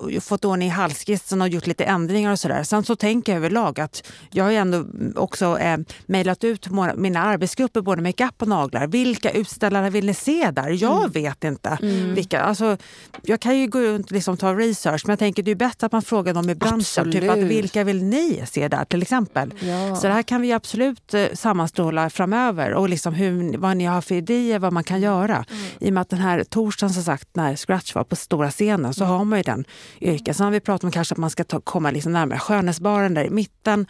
ju fått ordning i halsskissen och gjort lite ändringar och sådär. Sen så tänker jag överlag att jag har ju ändå också eh, mejlat ut mina arbetsgrupper, både makeup och naglar. Vilka utställare vill ni se där? Jag vet inte. Vilka, alltså, jag kan ju gå runt och liksom ta research, men jag tänker det är bättre att man frågar dem i branschen. Typ att vilka vill ni se där till exempel? Ja. Så det här kan vi absolut eh, sammanstråla framöver och liksom hur, vad ni har för idéer, vad man kan göra. I och med att den här torsdagen som sagt när Scratch var på stora scenen så har man ju den yrken. Sen har vi pratat om kanske att man ska ta, komma liksom närmare skönhetsbaren där i mitten.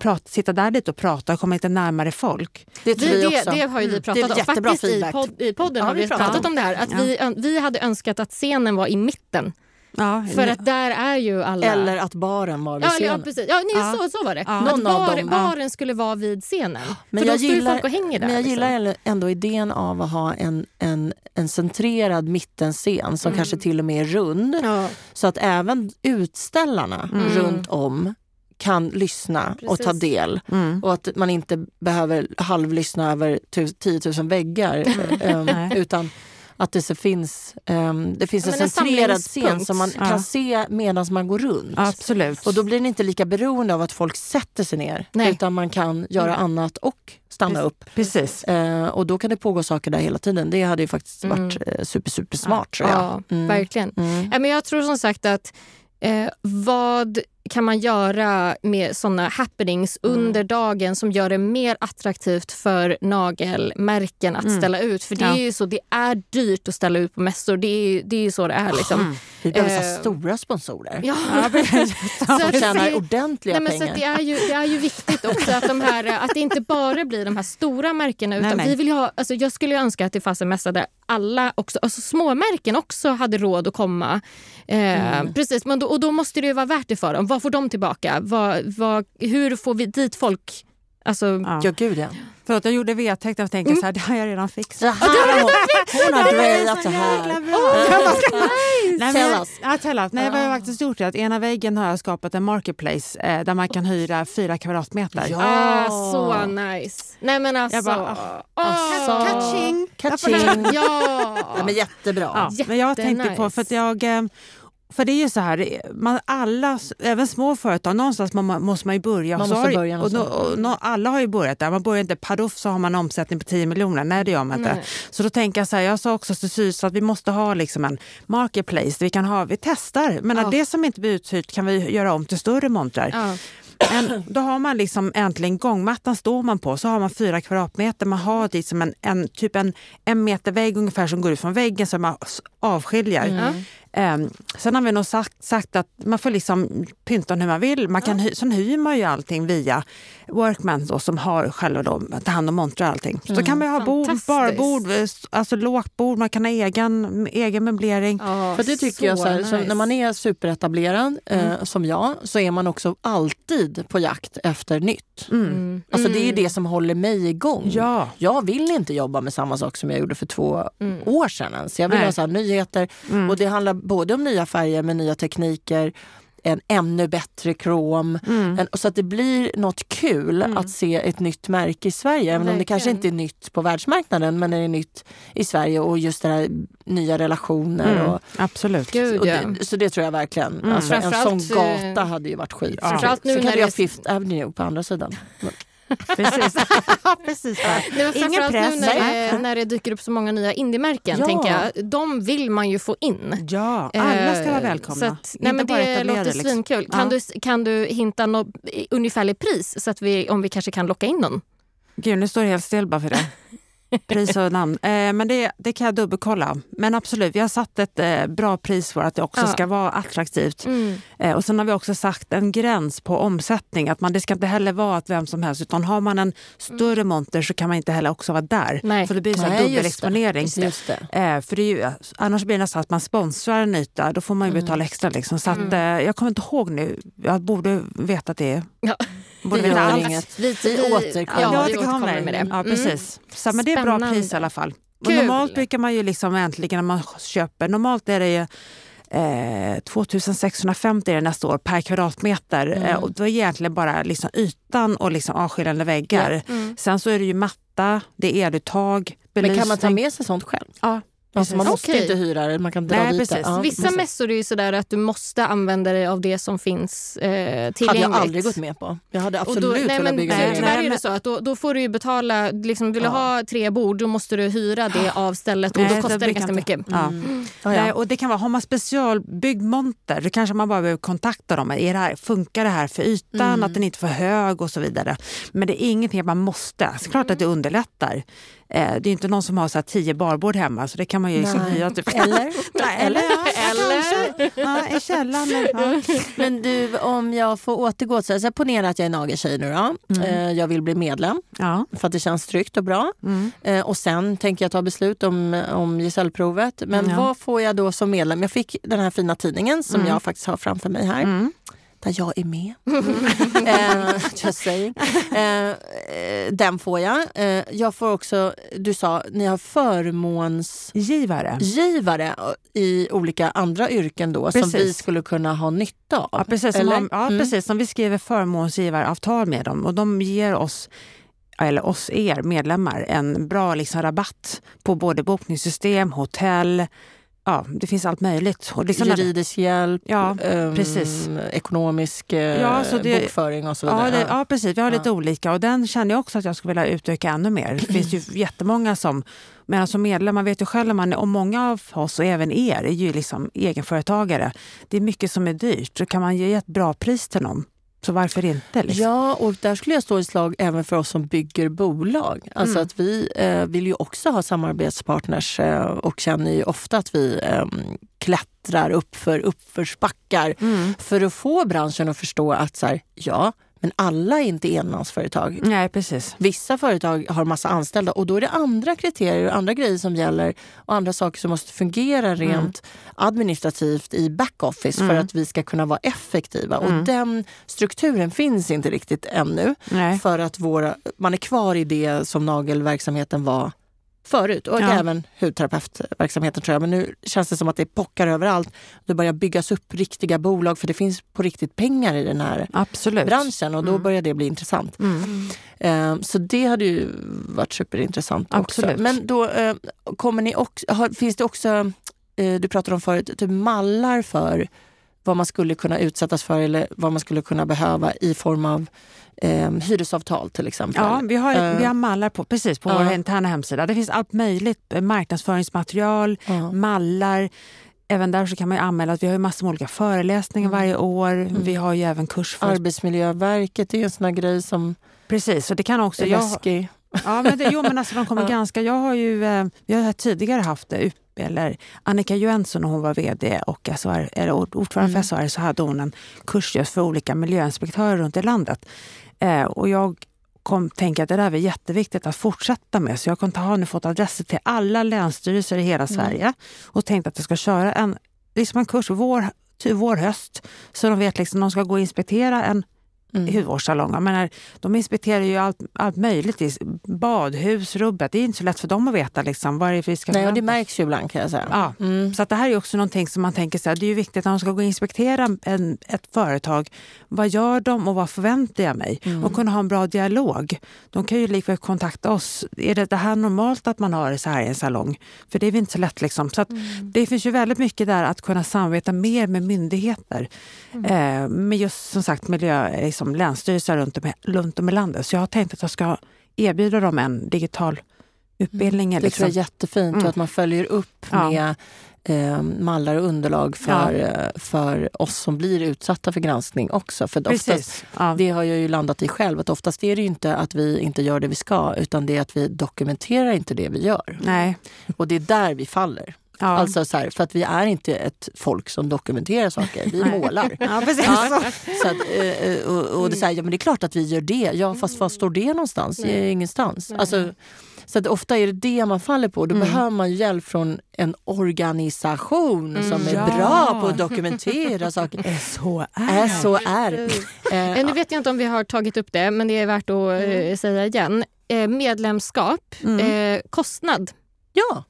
Prat, sitta där lite och prata och komma lite närmare folk. Det tror Vi, vi det, också. det har ju vi Det pratat är om. Faktiskt i, podd, i podden Ja, har vi pratat om om det här. Att Ja. vi, vi hade önskat att scenen var i mitten. Ja, För att där är ju alla... Eller att baren var vid Ja, eller, ja, scenen. precis. Ja, nej, Ja. Så, så var det. Ja. Att Någon av bar, dem, baren skulle vara vid scenen. Men För jag då står gillar- folk och hänger där. Men jag liksom. gillar ändå idén av att ha en, en, en centrerad mittenscen som kanske till och med är rund. Så att även utställarna Mm. runt om kan lyssna och ta Precis. del. Mm. Och att man inte behöver halvlyssna över tu- 10 000 väggar. um, utan att det så finns, um, det finns Ja, en centrerad scen som man Ja. kan se medan man går runt. Absolut. Och då blir det inte lika beroende av att folk sätter sig ner. Nej. Utan man kan göra annat och stanna Precis. upp. Precis. Eh, och då kan det pågå saker där hela tiden. Det hade ju faktiskt Mm. varit eh, super, super smart jag. Ja, Mm. verkligen. Mm. Ja, men jag tror som sagt att eh, vad kan man göra med såna happenings Mm. under dagen som gör det mer attraktivt för nagelmärken att Mm. ställa ut? För det Ja. är ju så, det är dyrt att ställa ut på mässor. Det är, det är ju så det är. Liksom. Mm. Vi behöver så Eh, här stora sponsorer Ja. som Så- tjänar ordentliga Nej, men så pengar. att det, är ju, det är ju viktigt också att, de här, att det inte bara blir de här stora märkena. Utan Nej, nej. Vi vill ju ha, alltså jag skulle ju önska att det fanns en mässa där alla, också, alltså småmärken också hade råd att komma. Eh, Precis, men då, och då måste det ju vara värt det för dem. Vad får de tillbaka? Vad, vad, hur får vi dit folk? Alltså, Ja. Ja, gud ja. Förlåt, jag gjorde vedtäkt och tänkte så här, det har jag redan fixat. Har hon, hon har drejat så här. Nej, Tell men, us. ja, tell us. Nej, vad jag faktiskt gjort är att ena väggen har jag skapat en marketplace eh, där man kan hyra fyra kvadratmeter. Ja. ah, så nice. Nej men alltså. Jag bara, Alltså, Catching! Catching. Ja. Ja, men jättebra. Ja, men jag tänkte på, för att jag... eh, För det är ju så här, man, alla, även små företag, någonstans man, måste man ju börja. Man måste har- börja och, och, och, Alla har ju börjat där. Man börjar inte paruff så har man en omsättning på 10 miljoner. Nej, det gör man inte. Nej. Så då tänker jag så här, jag sa också till Sys att vi måste ha liksom en marketplace vi kan ha, vi testar. Men Ja. det som inte blir uthyrt kan vi göra om till större montrar. Ja. En, då har man liksom äntligen gångmattan står man på, så har man fyra kvadratmeter. Man har liksom en, en, typ en, en meter vägg ungefär som går ut från väggen som man avskiljer. Mm. Um, sen har vi nog sagt, sagt att man får liksom pynta hur man vill. Man kan, hy, sen hyr man ju allting via Workman då, som har själva då, tar hand om montrar och allting. Så kan man ju ha bord, barbord, eh, alltså lågt bord, man kan ha egen, egen möblering. Ja, För det tycker jag, så här, så när man är superetablerad eh, som jag så är man också alltid på jakt efter nytt. Mm. Alltså Det är det som håller mig igång. Ja. Jag vill inte jobba med samma sak som jag gjorde för två Mm. år sedan ens. Jag vill Nej. ha så här nyheter och det handlar både om nya färger med nya tekniker, en ännu bättre krom. Mm. En, så att det blir något kul att se ett nytt märke i Sverige. Även om det kanske Verkligen. inte är nytt på världsmarknaden men det är nytt i Sverige och just det här nya relationer. Mm. Och, Absolut. Gud, och ja. det, så det tror jag verkligen. Mm. Alltså, en sån eh, gata hade ju varit skit. framförallt nu så när kan vi det är- Fifth Avenue på andra sidan. Precis. Precis. Nej, Ingen press. nu när det, när det dyker upp så många nya indiemärken. Ja. Tänker jag. De vill man ju få in. Ja, alla ska vara Eh, välkomna. Så att, nej, men det låter liksom. svinkul. Kan, Ja. du, kan du hinta något ungefärligt pris så att vi, om vi kanske kan locka in någon? Gud, nu står det helt still bara för det. Pris och namn. Eh, men det, det kan jag dubbelkolla. Men absolut, vi har satt ett eh, bra pris för att det också Ja. ska vara attraktivt. Eh, och sen har vi också sagt en gräns på omsättning. Att man, det ska inte heller vara att vem som helst, utan har man en större monter så kan man inte heller också vara där. Nej. För det blir så här dubbelexponering. Eh, för det ju, annars blir det nästan att man sponsrar en yta, då får man ju Mm. betala extra. Liksom. Så att, eh, jag kommer inte ihåg nu, jag borde veta det. Ja. Borde Det veta gör allt. inget. Vi, Vi återkommer. Ja, Ja, vi det återkommer kommer. med det. Ja, Mm. precis. Så, men det är bra Spännande. pris i alla fall. Normalt brukar man ju liksom äntligen när man köper, normalt är det ju Eh, 2650 är det nästa år per kvadratmeter. Mm. Eh, och då är egentligen bara liksom ytan och liksom avskiljande väggar. Mm. Sen så är det ju matta, det är eluttag, Men belysning. kan man ta med sig sånt själv? Ja, Alltså man måste Okej. inte hyra det, man kan dra Nej, dit precis. det. Ja, Vissa precis. mässor är ju sådär att du måste använda dig av det som finns eh, tillgängligt. hade jag aldrig gått med på. Jag hade Och absolut då, nej, velat men, bygga nej, det. tyvärr nej, är det men- så att då, då får du ju betala, liksom, vill du Ja. ha tre bord då måste du hyra det av stället och Nej, då det kostar det brukar ganska inte. mycket. Ja. Ja, ja. Nej, och det kan vara, har man specialbyggd monter då kanske man bara behöver kontakta dem. Är det här, funkar det här för ytan, Mm. att den inte är för hög och så vidare. Men det är ingenting man måste. Så klart att det underlättar. Eh, det är inte någon som har så här tio barbord hemma så det kan man ju liksom hyra. Typ. Eller? Nej, eller, ja, Eller? Ja, I källaren. Ja. Men du, om jag får återgå. Så här, så här, ponera att jag är nageltjej nu då. Mm. Eh, jag vill bli medlem Ja. för att det känns tryggt och bra. Mm. Eh, och sen tänker jag ta beslut om, om gesällprovet. Men Ja. vad får jag då som medlem? Jag fick den här fina tidningen som Mm. jag faktiskt har framför mig här. Mm. Där jag är med. eh, just saying. Den får jag. Eh, jag får också, du sa, ni har förmånsgivare Givare. i olika andra yrken då som Precis. vi skulle kunna ha nytta av. Ja, precis. Som, ja, Mm. precis. Som vi skriver förmånsgivaravtal med dem och de ger oss eller oss, er medlemmar, en bra liksom, rabatt på både bokningssystem, hotell, ja, det finns allt möjligt. Och liksom Juridisk hjälp, Ja, ehm, precis. ekonomisk eh, Ja, så det- bokföring och så Ja, vidare. det, ja, precis. Vi har lite Ja. olika och den känner jag också att jag skulle vilja utöka ännu mer. Det finns ju jättemånga som, men som medlem, man vet ju själv, man, och många av oss och även er är ju liksom egenföretagare. Det är mycket som är dyrt, så kan man ge ett bra pris till någon, så varför inte? Liksom? Ja, och där skulle jag stå i slag även för oss som bygger bolag. Alltså Mm. att vi eh, vill ju också ha samarbetspartners eh, och känner ju ofta att vi eh, klättrar uppför uppförsbackar Mm. för att få branschen att förstå att så här, ja, men alla är inte enmansföretag. Nej, precis. Vissa företag har massa anställda och då är det andra kriterier och andra grejer som gäller och andra saker som måste fungera rent administrativt i backoffice för Mm. att vi ska kunna vara effektiva. Mm. Och den strukturen finns inte riktigt ännu Nej. för att våra, man är kvar i det som nagelverksamheten var förut och Ja. även hudterapeutverksamheten tror jag. Men nu känns det som att det pockar överallt. Det börjar byggas upp riktiga bolag för det finns på riktigt pengar i den här Absolut. branschen och då Mm. börjar det bli intressant. Mm. Eh, Så det hade ju varit superintressant Absolut. också. Men då eh, kommer ni också, finns det också, eh, du pratade om förut, typ mallar för vad man skulle kunna utsättas för eller vad man skulle kunna behöva i form av eh, hyresavtal till exempel? Ja, vi har, Eh. vi har mallar på, precis på Ja. vår interna hemsida. Det finns allt möjligt. eh, Marknadsföringsmaterial, Ja. mallar. Även där så kan man ju anmäla att vi har ju massor med olika föreläsningar Mm. varje år. Vi har ju även kurs för... Arbetsmiljöverket är en sån grej som Precis, och det kan också... är Jag, läskig. Ja, men det, jo, men alltså de kommer ganska... Jag har ju... Eh, vi har tidigare haft eh, upp- eller Annika Jönsson när hon var vd och SHR, eller ord- ordförande Mm. för SHR så hade hon en kurs just för olika miljöinspektörer runt i landet. Eh, och jag kom tänka att det där är jätteviktigt att fortsätta med. Så jag kom- har nu fått adresser till alla länsstyrelser i hela Mm. Sverige och tänkt att jag ska köra en, liksom en kurs vår, vår höst. Så de vet liksom de ska gå och inspektera en Mm. hudvårdssalong. Jag menar, de inspekterar ju allt, allt möjligt. i Badhus, rubbet. Det är inte så lätt för dem att veta liksom, vad det är vi ska Nej, och det märks ju ibland kan jag säga. Ja. Mm. Så att det här är också någonting som man tänker så här, det är ju viktigt när de ska gå och inspektera en, ett företag. Vad gör de och vad förväntar jag mig? Mm. Och kunna ha en bra dialog. De kan ju likväl kontakta oss. Är det, det här normalt att man har det så här i en salong? För det är inte så lätt. Liksom. Så att det finns ju väldigt mycket där att kunna samarbeta mer med myndigheter. Eh, med just som sagt miljö, liksom, länsstyrelser runt om, runt om i landet. Så jag har tänkt att jag ska erbjuda dem en digital utbildning. Det liksom. tror jag är jättefint Mm. att man följer upp Ja. med eh, mallar och underlag för, eh, för oss som blir utsatta för granskning också. För oftast, Precis. Ja. det har jag ju landat i själv, att oftast är det inte att vi inte gör det vi ska utan det är att vi dokumenterar inte det vi gör. Nej. Och det är där vi faller. Ja. Alltså så här, för att vi är inte ett folk som dokumenterar saker, vi målar. Ja, precis. Ja, så att, och, och det, är så här, ja, men det är klart att vi gör det. Ja, fast vad står det någonstans? Nej. Ingenstans. Nej. Alltså, så att ofta är det det man faller på. Då Mm. behöver man hjälp från en organisation Mm. som är Ja. bra på att dokumentera saker. SHR. Är. Eh, Nu vet jag inte om vi har tagit upp det, men det är värt att eh, säga igen. Eh, medlemskap, Mm. eh, kostnad. Ja,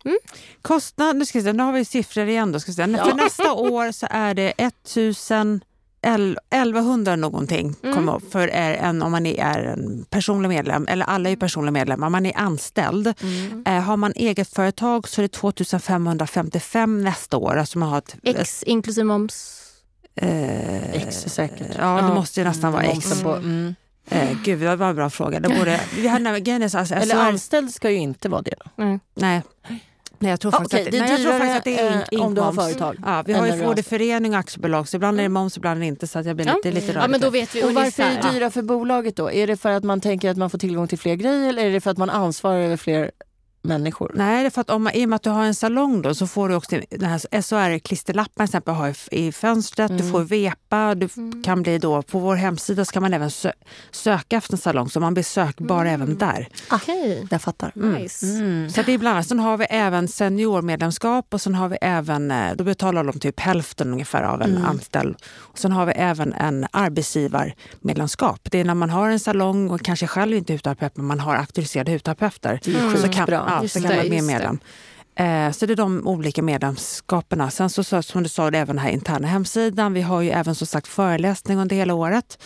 Kostnad, nu, ska vi se, nu har vi siffror igen. Då, ska vi se. Ja. För nästa år så är det 1000 el- 1100 någonting Mm. för är en, om man är en personlig medlem, eller alla är ju personliga medlemmar, man är anställd. Mm. Eh, har man eget företag så är det 2555 nästa år. Alltså man har ett, X inklusive moms. eh, X säkert. Ja, det måste ju nästan vara X. Eh, gud, det var en bra fråga. Det borde, vi har, nej, grejen är så, alltså, Eller anställd ska ju inte vara det. Då. Mm. Nej. Nej, jag tror Ja, faktiskt okej, att det är nej, jag tror faktiskt att det är eh, om du har inkomst. företag. Ja, vi har ju både förening och aktiebolag, så ibland är det moms, ibland är det inte. Så att jag blir Ja. lite, lite Ja, rörd. men då vet vi Och varför är det dyra för bolaget då? Är det för att man tänker att man får tillgång till fler grejer eller är det för att man ansvarar över fler människor? Nej, det är för att om man, i och med att du har en salong då, så får du också den här SHR-klisterlappen exempel ha i, i fönstret, Mm. du får vepa, du Mm. kan bli då, på vår hemsida ska man även sö söka efter en salong så man blir sökbar Mm. även där. Okej, Jag fattar. Mm. nice. Mm. Så det är bland annat. Sen har vi även seniormedlemskap och sen har vi även, eh, då betalar de typ hälften ungefär av en Mm. anställd. Och sen har vi även en arbetsgivarmedlemskap. Det är när man har en salong och kanske själv inte är hudterapeut men man har auktoriserade hudterapeuter. Det är Mm. Så kan, skitbra. Ja, Just så kan det, medlem. Eh, så det är de olika medlemskaperna. Sen så, så som du sa, det är även den här interna hemsidan. Vi har ju även som sagt föreläsning under hela året.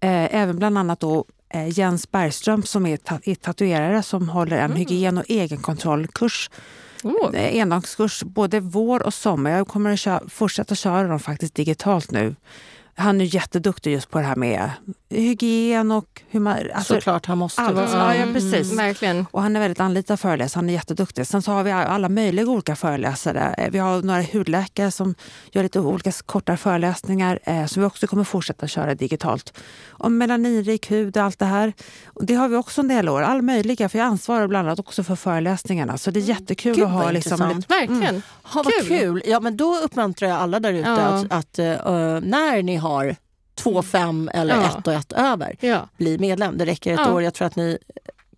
Eh, även bland annat då eh, Jens Bergström som är, ta- är tatuerare som håller en Mm. hygien och egenkontrollkurs. Oh. Endagskurs både vår och sommar. Jag kommer att köra, fortsätta köra dem faktiskt digitalt nu. Han är jätteduktig just på det här med hygien och hur man... Alltså, Såklart, han måste allt. vara... Ja, ja, Mm, precis. verkligen. Och han är väldigt anlitad föreläsare, han är jätteduktig. Sen så har vi alla möjliga olika föreläsare. Eh, Vi har några hudläkare som gör lite olika korta föreläsningar eh, som vi också kommer fortsätta köra digitalt. Om melaninrik hud och allt det här. Och det har vi också en del år, alla möjliga, för jag ansvarar bland annat också för föreläsningarna. Så det är jättekul Gud, att ha liksom, lite, Verkligen. Ha, vad Kul. kul! Ja, men då uppmuntrar jag alla där ute Ja. att, att eh, när ni har två, fem eller Ja. ett och ett över, Ja. bli medlem. Det räcker ett Ja. år. Jag tror att ni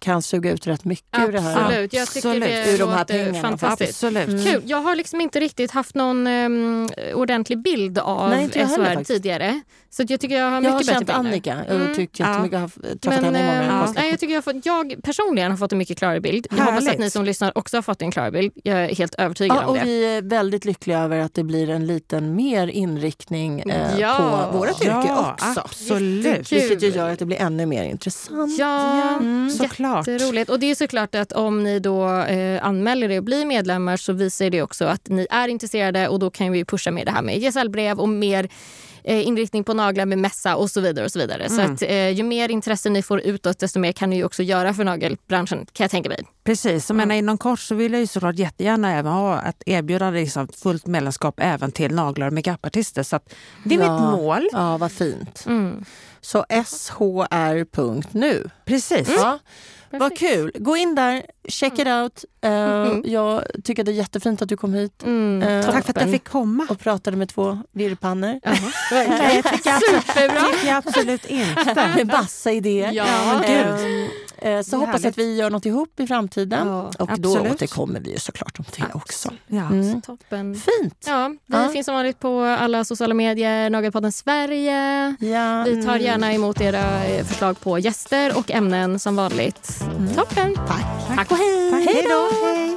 kan suga ut rätt mycket ur det här. Absolut. Jag tycker Absolut. det Ur de här pengarna, fantastiskt. Absolut. Mm. Kul. Jag har liksom inte riktigt haft någon um, ordentlig bild av Nej, inte jag heller SHR faktiskt. tidigare. Så jag tycker jag har Jag mycket har bättre känt bild nu. Annika och Mm. tyckt Ja. jättemycket. Jag har träffat Men, henne många eh, konstellationer. nej, jag, tycker jag, har fått, jag personligen har fått en mycket klarare bild. Jag hoppas att Härligt. ni som lyssnar också har fått en klarare bild. Jag är helt övertygad Ja, om och det. vi är väldigt lyckliga över att det blir en liten mer inriktning eh, Ja. på vårt yrke Ja, också. absolut. Vilket ju gör att det blir ännu mer intressant. Ja, Mm, såklart. Jätteroligt. Och det är såklart att om ni då eh, anmäler er och blir medlemmar så visar det också att ni är intresserade och då kan vi pusha med det här med gesällbrev och mer eh, inriktning på naglar med mässa och så vidare. och Så vidare. Så Mm. att, eh, ju mer intresse ni får utåt desto mer kan ni ju också göra för nagelbranschen kan jag tänka mig. Precis, jag menar, inom kort så vill jag ju såklart jättegärna även ha att erbjuda liksom fullt medlemskap även till naglar och makeupartister. Så att det är Ja. mitt mål. Ja, vad fint. Mm. Så shr.nu. Precis. Ja, vad Perfekt. kul. Gå in där, check it out. Eh, Jag tycker det är jättefint att du kom hit Mm, Eh, Tack för att jag fick komma. och pratade med två virrpannor. Jaha, verkligen. Nej, tycker jag, Superbra. tycker jag absolut inte. med massa idéer. Ja, Eh, eh, Så Det är hoppas jag att vi gör något ihop i framtiden. Ja, och då absolut. återkommer vi ju såklart om det också. Ja. Mm. Toppen. Fint! Ja, vi Ja. finns som vanligt på alla sociala medier, Nagelpodden Sverige. Ja, Vi tar mm. gärna emot era eh, förslag på gäster och ämnen som vanligt. Toppen! Tack. Tack och hej! Tack. Hej då! Hej.